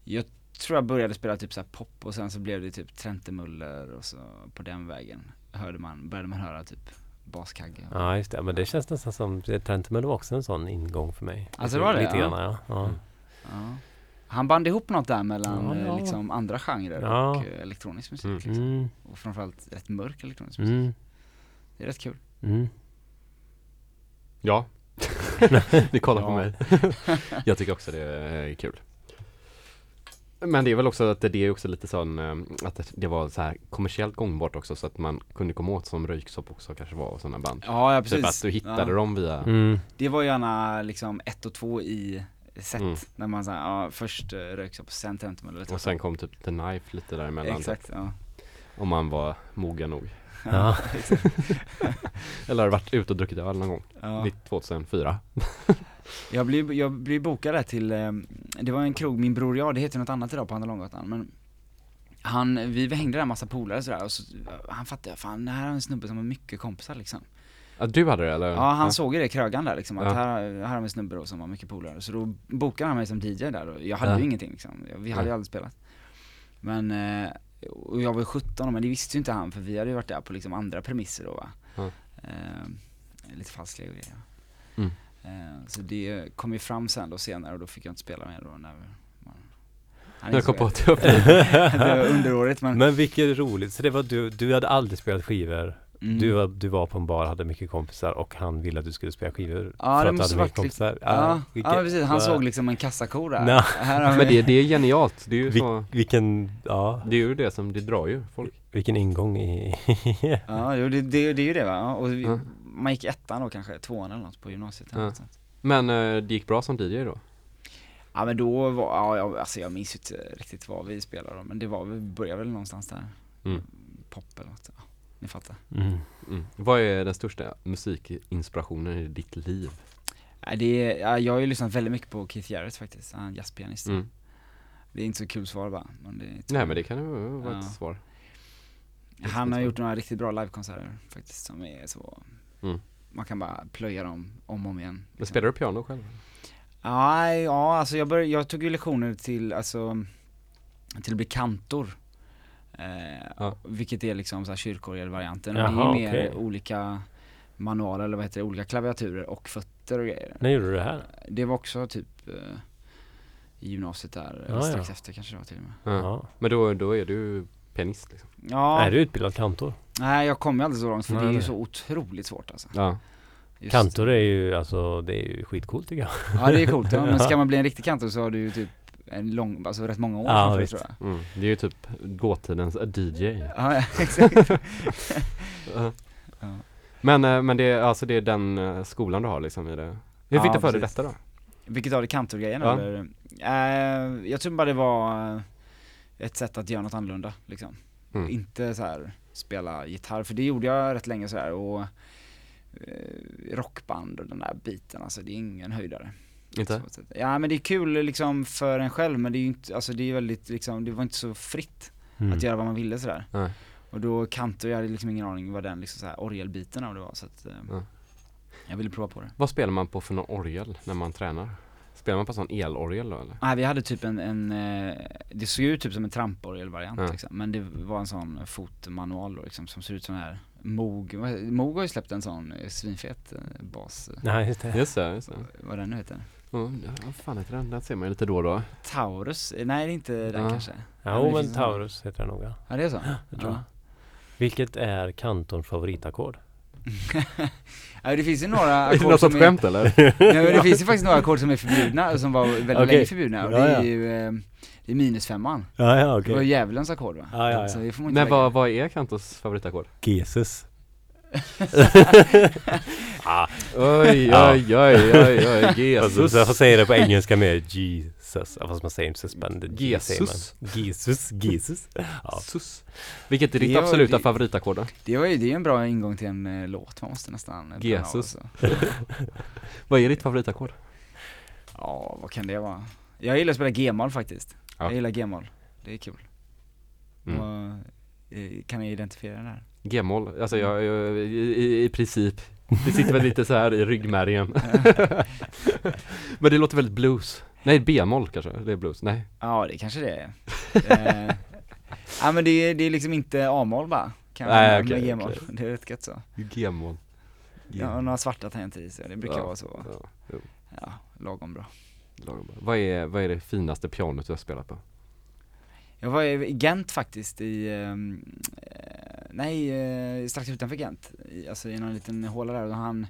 [SPEAKER 3] jag tror jag började spela typ så här pop och sen så blev det typ Trentemuller och så på den vägen hörde man, började man höra typ baskagge.
[SPEAKER 2] Ja, just det. Men det känns nästan som, Trentemel var också en sån ingång för mig.
[SPEAKER 3] Alltså, det var det?
[SPEAKER 2] Lite
[SPEAKER 3] Ja.
[SPEAKER 2] grann, ja. ja.
[SPEAKER 1] Mm.
[SPEAKER 3] Ja. Han band ihop något där mellan
[SPEAKER 2] Ja,
[SPEAKER 3] eh,
[SPEAKER 2] ja.
[SPEAKER 3] liksom andra genrer
[SPEAKER 2] Ja.
[SPEAKER 3] och eh, elektronisk musik
[SPEAKER 1] Mm.
[SPEAKER 3] liksom.
[SPEAKER 2] Mm,
[SPEAKER 3] Och framförallt rätt mörk elektronisk musik.
[SPEAKER 2] mm,
[SPEAKER 3] Det är rätt kul.
[SPEAKER 2] mm.
[SPEAKER 1] Ja. Ni kollar på mig. jag tycker också det är kul. Men det är väl också att det är också lite sån eh, att det- var så här kommersiellt gångbart också så att man kunde komma åt som Röyksopp också kanske var och sådana band.
[SPEAKER 3] Ja, ja precis.
[SPEAKER 1] Typ att du hittade
[SPEAKER 3] ja.
[SPEAKER 1] dem via
[SPEAKER 2] Mm.
[SPEAKER 3] Det var gärna liksom ett och två i set.
[SPEAKER 1] Mm.
[SPEAKER 3] När man såhär, ja först uh, röksopp, sen Tentomel eller
[SPEAKER 1] och sen kom typ The Knife lite däremellan.
[SPEAKER 3] Exakt, ja.
[SPEAKER 1] Om man var mogen nog.
[SPEAKER 2] Ja.
[SPEAKER 1] Eller har varit ute och druckit öl någon gång.
[SPEAKER 3] ja.
[SPEAKER 1] Mitt 2004.
[SPEAKER 3] Jag blev, jag blev bokad där till, eh, det var en krog, min bror och jag, det heter något annat idag på Andra Långgatan men han, vi hängde där en massa polare sådär och så, han fattade, fan det här är en snubbe som har mycket kompisar liksom
[SPEAKER 1] Ja, du hade det eller?
[SPEAKER 3] Ja han såg ju det i krögan där liksom, att
[SPEAKER 1] Ja.
[SPEAKER 3] här, här har vi en snubbe då som har mycket polare Så då bokade han mig som DJ där och jag hade
[SPEAKER 1] Ja.
[SPEAKER 3] ju ingenting liksom, vi hade ju aldrig spelat Men, eh, och jag var ju 17 men det visste ju inte han för vi hade ju varit där på liksom andra premisser då va
[SPEAKER 1] Ja.
[SPEAKER 3] eh, Lite falska grejer
[SPEAKER 1] Mm.
[SPEAKER 3] Eh, Så det kom ju fram sen då senare och då fick jag inte spela mer då när man, han
[SPEAKER 1] Jag kom på
[SPEAKER 3] att-
[SPEAKER 1] jag
[SPEAKER 3] det var underårigt men,
[SPEAKER 2] Men vilket roligt. Så det var du, du hade aldrig spelat skivor.
[SPEAKER 3] mm.
[SPEAKER 2] Du, var, du var på en bar, hade mycket kompisar och han ville att du skulle spela skivor.
[SPEAKER 3] Ja,
[SPEAKER 2] för
[SPEAKER 3] det
[SPEAKER 2] att du
[SPEAKER 3] måste
[SPEAKER 2] hade mycket
[SPEAKER 3] varit
[SPEAKER 2] kompisar.
[SPEAKER 3] Ja,
[SPEAKER 2] vilket-
[SPEAKER 3] ja precis, han såg liksom en kassako där
[SPEAKER 2] Nå.
[SPEAKER 3] här
[SPEAKER 1] Men det, det är genialt. Det är ju
[SPEAKER 2] Vil-
[SPEAKER 1] så,
[SPEAKER 2] Vilken, ja,
[SPEAKER 1] det är ju det som, det drar ju folk.
[SPEAKER 2] vilken ingång i...
[SPEAKER 3] Ja, jo, det, det, det är ju det va, ja, och vi,
[SPEAKER 1] Ja.
[SPEAKER 3] Man gick ettan då kanske, tvåan eller något på gymnasiet eller
[SPEAKER 1] Ja.
[SPEAKER 3] något sånt.
[SPEAKER 1] Men eh, det gick bra som DJ då?
[SPEAKER 3] Ja men då var, ja jag, alltså jag minns ju inte riktigt vad vi spelade då, men det var, vi började väl någonstans där
[SPEAKER 1] Mm.
[SPEAKER 3] Pop eller något, ja, ni fattar
[SPEAKER 2] Mm.
[SPEAKER 1] Mm. Vad är den största musikinspirationen i ditt liv?
[SPEAKER 3] Nej det är, ja, jag har ju lyssnat väldigt mycket på Keith Jarrett faktiskt, han är jazzpianist
[SPEAKER 1] Mm.
[SPEAKER 3] Det är inte så kul svar bara, men det
[SPEAKER 1] Nej men det kan ju vara
[SPEAKER 3] Ja.
[SPEAKER 1] ett svar.
[SPEAKER 3] Han har gjort några riktigt bra livekonserter faktiskt som är så
[SPEAKER 1] Mm.
[SPEAKER 3] Man kan bara plöja dem om och om igen
[SPEAKER 1] Men
[SPEAKER 3] liksom.
[SPEAKER 1] spelar du piano själv?
[SPEAKER 3] Ja, ja alltså jag, började, jag tog ju lektioner till, alltså, till att bli kantor. Eh,
[SPEAKER 1] Ja.
[SPEAKER 3] Vilket är liksom så här kyrkorgelvarianten. Och
[SPEAKER 2] Jaha,
[SPEAKER 3] det är mer
[SPEAKER 2] okej.
[SPEAKER 3] olika manualer, eller vad heter det, olika klaviaturer och fötter och grejer.
[SPEAKER 2] När gjorde du det här?
[SPEAKER 3] Det var också typ eh, i gymnasiet där, eller strax
[SPEAKER 2] ja.
[SPEAKER 3] efter kanske det var till och med.
[SPEAKER 1] Ja.
[SPEAKER 2] Ja.
[SPEAKER 1] Men då, då är du pianist liksom?
[SPEAKER 3] Ja,
[SPEAKER 2] Är du utbildad kantor?
[SPEAKER 3] Nej jag kom ju aldrig så långt för
[SPEAKER 2] Nej,
[SPEAKER 3] det är ju så otroligt svårt alltså.
[SPEAKER 1] Ja.
[SPEAKER 3] Just-
[SPEAKER 2] Kantor är ju, alltså det är ju skitcoolt tycker jag.
[SPEAKER 3] Ja det är coolt, ja, men ska man bli en riktig kantor så har du ju typ en lång, alltså rätt många år
[SPEAKER 2] Ja,
[SPEAKER 3] framför, tror jag.
[SPEAKER 1] Mm. Det är ju typ dåtidens DJ.
[SPEAKER 3] Ja, exakt.
[SPEAKER 1] Ja. Men, eh, men det är, alltså det är den eh, skolan du har liksom i det? Hur fick
[SPEAKER 3] Ja,
[SPEAKER 1] du för dig detta då?
[SPEAKER 3] Vilket av det kantorgrejen
[SPEAKER 1] Ja.
[SPEAKER 3] eller? Eh, jag tror bara det var eh, ett sätt att göra något annorlunda liksom.
[SPEAKER 1] Mm.
[SPEAKER 3] Inte så här spela gitarr, för det gjorde jag rätt länge så här och eh, rockband och den där biten, alltså det är ingen höjdare.
[SPEAKER 1] Inte?
[SPEAKER 3] Ja men det är kul liksom för en själv men det är ju inte, alltså det är väldigt liksom, det var inte så fritt
[SPEAKER 2] Mm.
[SPEAKER 3] att göra vad man ville sådär.
[SPEAKER 1] Nej.
[SPEAKER 3] Och då kantor, jag hade liksom ingen aning vad den liksom så här orgelbiten av det var så att eh,
[SPEAKER 1] Ja.
[SPEAKER 3] jag ville prova på det.
[SPEAKER 1] Vad spelar man på för någon orgel när man tränar? Spelar man på sån elorgel då eller?
[SPEAKER 3] Nej vi hade typ en, en eh, det såg ut typ som en tramporgelvariant
[SPEAKER 1] Ja.
[SPEAKER 3] liksom, men det var en sån fotmanual då liksom som ser ut som här Moog, Moog har ju släppt en sån eh, svinfet eh, bas,
[SPEAKER 2] Nej, just det.
[SPEAKER 1] Just det, just det.
[SPEAKER 3] vad den nu heter.
[SPEAKER 1] Ja, vad fan heter den? Den ser man ju lite då och då.
[SPEAKER 3] Taurus? Nej det är inte den
[SPEAKER 1] Ja.
[SPEAKER 3] kanske.
[SPEAKER 2] Ja, men
[SPEAKER 3] finns en sån.
[SPEAKER 2] Taurus heter den nog ja.
[SPEAKER 3] Ja det är så?
[SPEAKER 2] Jag tror
[SPEAKER 3] Ja.
[SPEAKER 2] Vilket är kantorns favoritackord?
[SPEAKER 3] ja det finns ju några
[SPEAKER 1] Är det
[SPEAKER 3] ackord
[SPEAKER 1] något
[SPEAKER 3] som
[SPEAKER 1] skämt eller?
[SPEAKER 3] Nej men det finns ju faktiskt några ackord som är förbjudna, och som var väldigt
[SPEAKER 2] Okej.
[SPEAKER 3] länge förbjudna och det
[SPEAKER 2] Ja,
[SPEAKER 3] är
[SPEAKER 2] ja.
[SPEAKER 3] ju, eh, det är minusfemman.
[SPEAKER 2] Ja, ja
[SPEAKER 3] Det var djävulens ackord va?
[SPEAKER 2] Ja, ja, ja.
[SPEAKER 3] Det
[SPEAKER 1] Men
[SPEAKER 3] lägga.
[SPEAKER 1] vad, vad är Kantos favoritackord?
[SPEAKER 2] Jesus. ah,
[SPEAKER 1] Oj, oj, oj, oj, oj,
[SPEAKER 2] Jesus. Jag får säga det på engelska med Jesus. Ja, Fast man säger inte suspended.
[SPEAKER 1] Jesus.
[SPEAKER 2] Jesus. Jesus. Ja.
[SPEAKER 1] Sus. Vilket är ditt
[SPEAKER 3] Det
[SPEAKER 1] absoluta då?
[SPEAKER 3] Det var ju, det är ju en bra ingång till en eh, låt, man måste nästan
[SPEAKER 1] Jesus. Vad är ditt favoritakord?
[SPEAKER 3] Ja, vad kan det vara? Jag gillar att spela G-moll faktiskt.
[SPEAKER 1] Ja.
[SPEAKER 3] Jag gillar G-moll, det är kul.
[SPEAKER 1] Mm.
[SPEAKER 3] Och, eh, kan jag identifiera det här?
[SPEAKER 1] G-moll, alltså jag, jag i, i, i princip Det sitter väl lite så här i ryggmärgen Men det låter väldigt blues Nej, B-moll kanske, det är blues, nej
[SPEAKER 3] Ja, det kanske det är. eh, ja men det är, det är liksom inte A-moll bara, kan
[SPEAKER 1] Nej,
[SPEAKER 3] med G-moll.
[SPEAKER 1] okej.
[SPEAKER 3] Det är rätt gött så.
[SPEAKER 1] G-moll
[SPEAKER 3] Ja, och några svarta tangenter i sig, det brukar
[SPEAKER 1] Ja,
[SPEAKER 3] vara så.
[SPEAKER 1] ja, jo.
[SPEAKER 3] Ja, lagom bra.
[SPEAKER 1] Lagom bra. Vad är, vad är det finaste pianot du har spelat på?
[SPEAKER 3] Jag var i Gent faktiskt i, ehm, eh, nej, eh, strax utanför Gent, i, alltså i någon liten håla där och han,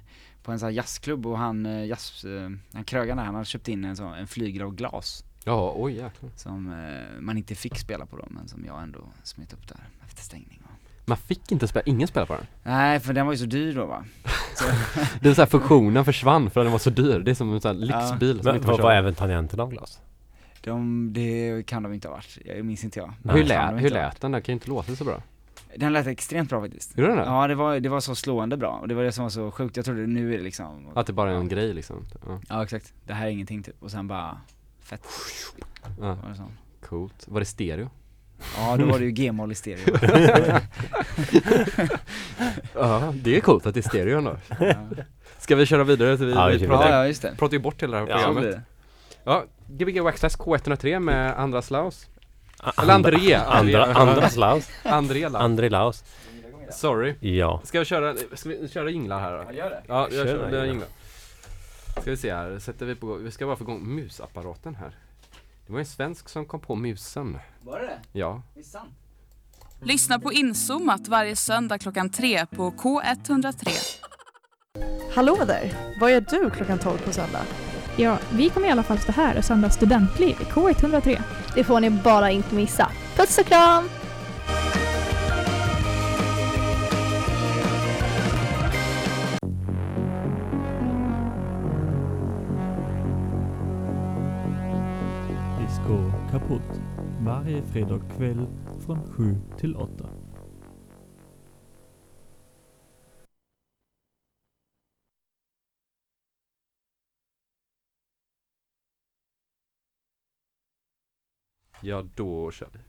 [SPEAKER 3] på en sån här jazzklubb och han, eh, jazz, eh, han krögaren där, han hade köpt in en sån, en flygel av glas
[SPEAKER 1] Ja, oj jäklar
[SPEAKER 3] som eh, man inte fick spela på då, men som jag ändå smet upp där efter stängning.
[SPEAKER 1] Man fick inte spela, ingen spela på den
[SPEAKER 3] Nej, för den var ju så dyr då va. Så,
[SPEAKER 1] Det är så här funktionen försvann för att den var så dyr, det är som en sån här lyxbil som
[SPEAKER 2] Men
[SPEAKER 1] inte
[SPEAKER 2] var
[SPEAKER 1] köra.
[SPEAKER 2] även tangenterna av glas?
[SPEAKER 3] de, det kan de inte ha varit, jag minns inte jag.
[SPEAKER 1] Hur, lät, hur lät den? Den kan ju inte låta så bra
[SPEAKER 3] Den lät extremt bra faktiskt.
[SPEAKER 1] Gjorde den det?
[SPEAKER 3] Ja, det var, det var så slående bra och det var det som var så sjukt. Jag trodde nu är det liksom
[SPEAKER 1] Att det bara är en grej liksom ja.
[SPEAKER 3] Ja exakt, det här är ingenting typ och sen bara fett.
[SPEAKER 1] Ja.
[SPEAKER 3] Var det?
[SPEAKER 1] Coolt, var det stereo?
[SPEAKER 3] Ja då var det ju G-moll i stereo.
[SPEAKER 1] Ja, det är coolt att det är stereo ändå
[SPEAKER 3] Ja.
[SPEAKER 1] Ska vi köra vidare? Så vi,
[SPEAKER 2] Ja, vi
[SPEAKER 1] pratar.
[SPEAKER 3] Ja, just det.
[SPEAKER 1] pratar ju bort hela det här programmet. Ja, Gbg Waxxax K103 med Andras Laus
[SPEAKER 2] A-
[SPEAKER 1] Eller André
[SPEAKER 2] Andra, andra Laus.
[SPEAKER 1] André Laus
[SPEAKER 2] André Laus.
[SPEAKER 1] Sorry
[SPEAKER 2] Ja.
[SPEAKER 1] Ska vi köra, ska vi köra jinglar här då?
[SPEAKER 3] Ja, gör det.
[SPEAKER 1] Ja, jag
[SPEAKER 2] Kör
[SPEAKER 1] kör, jinglar Ska vi se här, sätter vi på, vi ska bara få igång musapparaten här Det var en svensk som kom på musen
[SPEAKER 3] Var det det?
[SPEAKER 1] Ja,
[SPEAKER 3] Det är sant.
[SPEAKER 15] Lyssna på Inzoomat varje söndag klockan tre på K103.
[SPEAKER 4] Hallå där! Vad gör du klockan 12 på söndag?
[SPEAKER 5] Ja, vi kommer i alla fall stå här och sända studentliv i K103.
[SPEAKER 6] Det får ni bara inte missa. Puss och kram!
[SPEAKER 16] Disco kaputt. Varje fredag kväll från 7 till 8.
[SPEAKER 1] Ja då kör vi.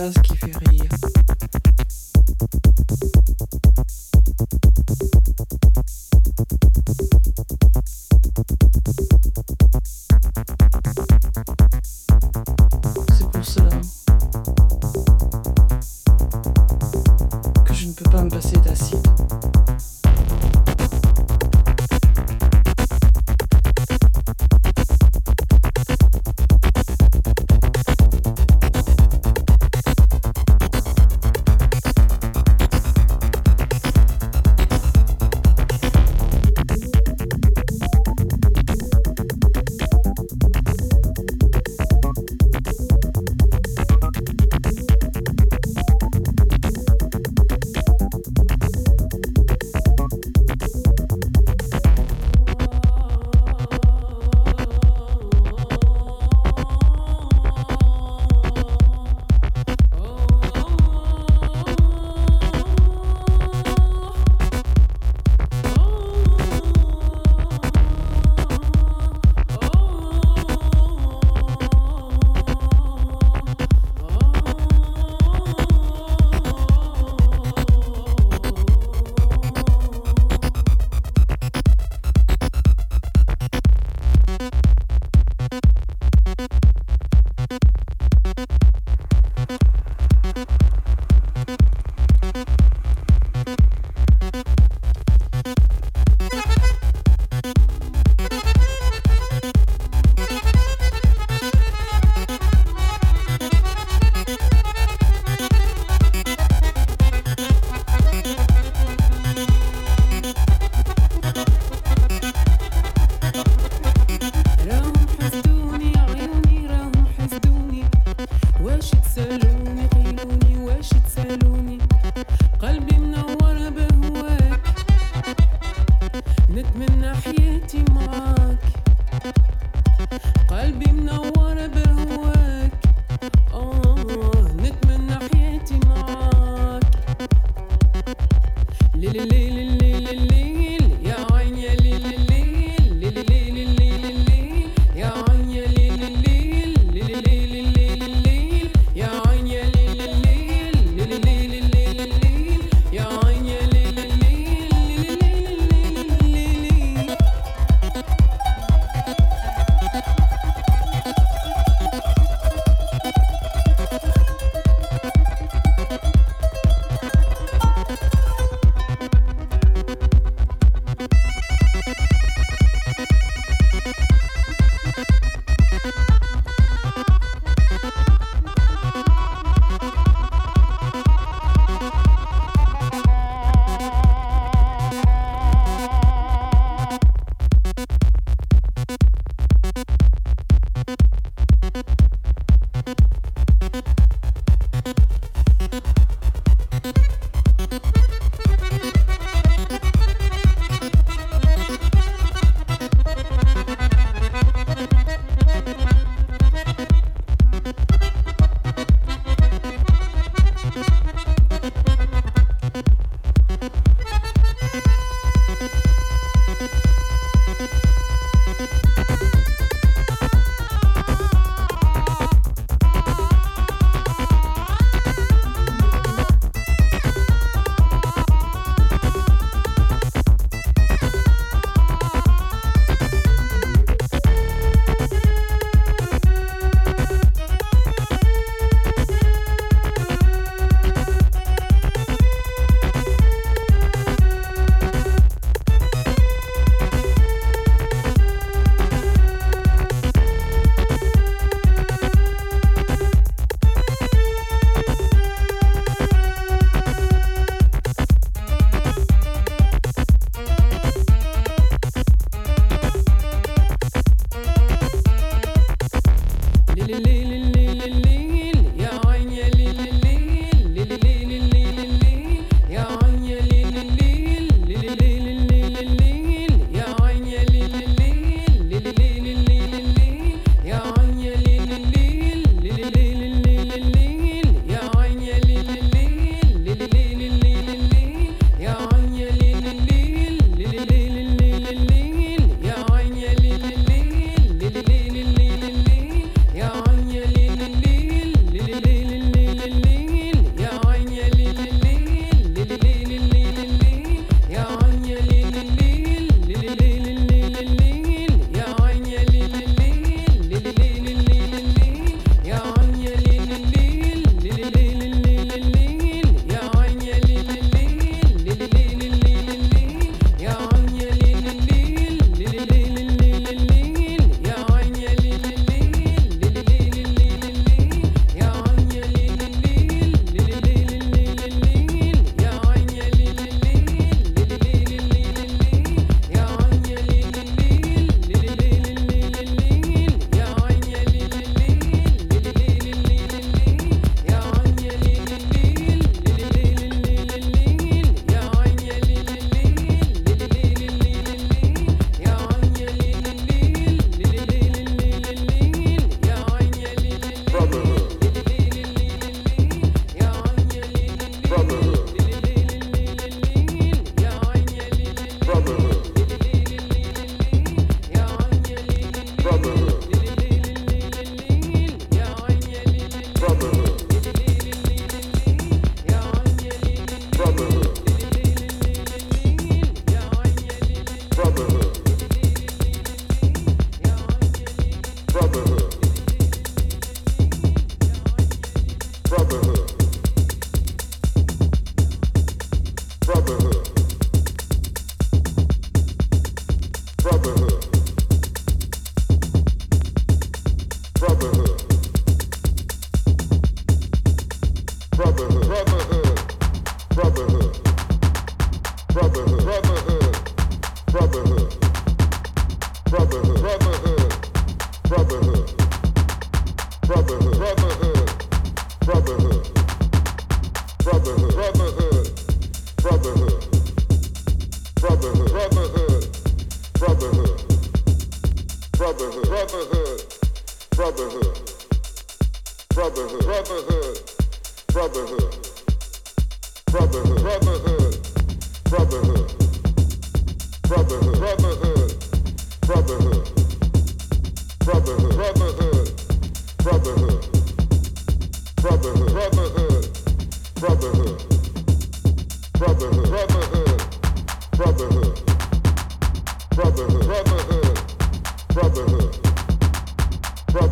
[SPEAKER 17] Besoin du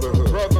[SPEAKER 18] brotherhood, brotherhood,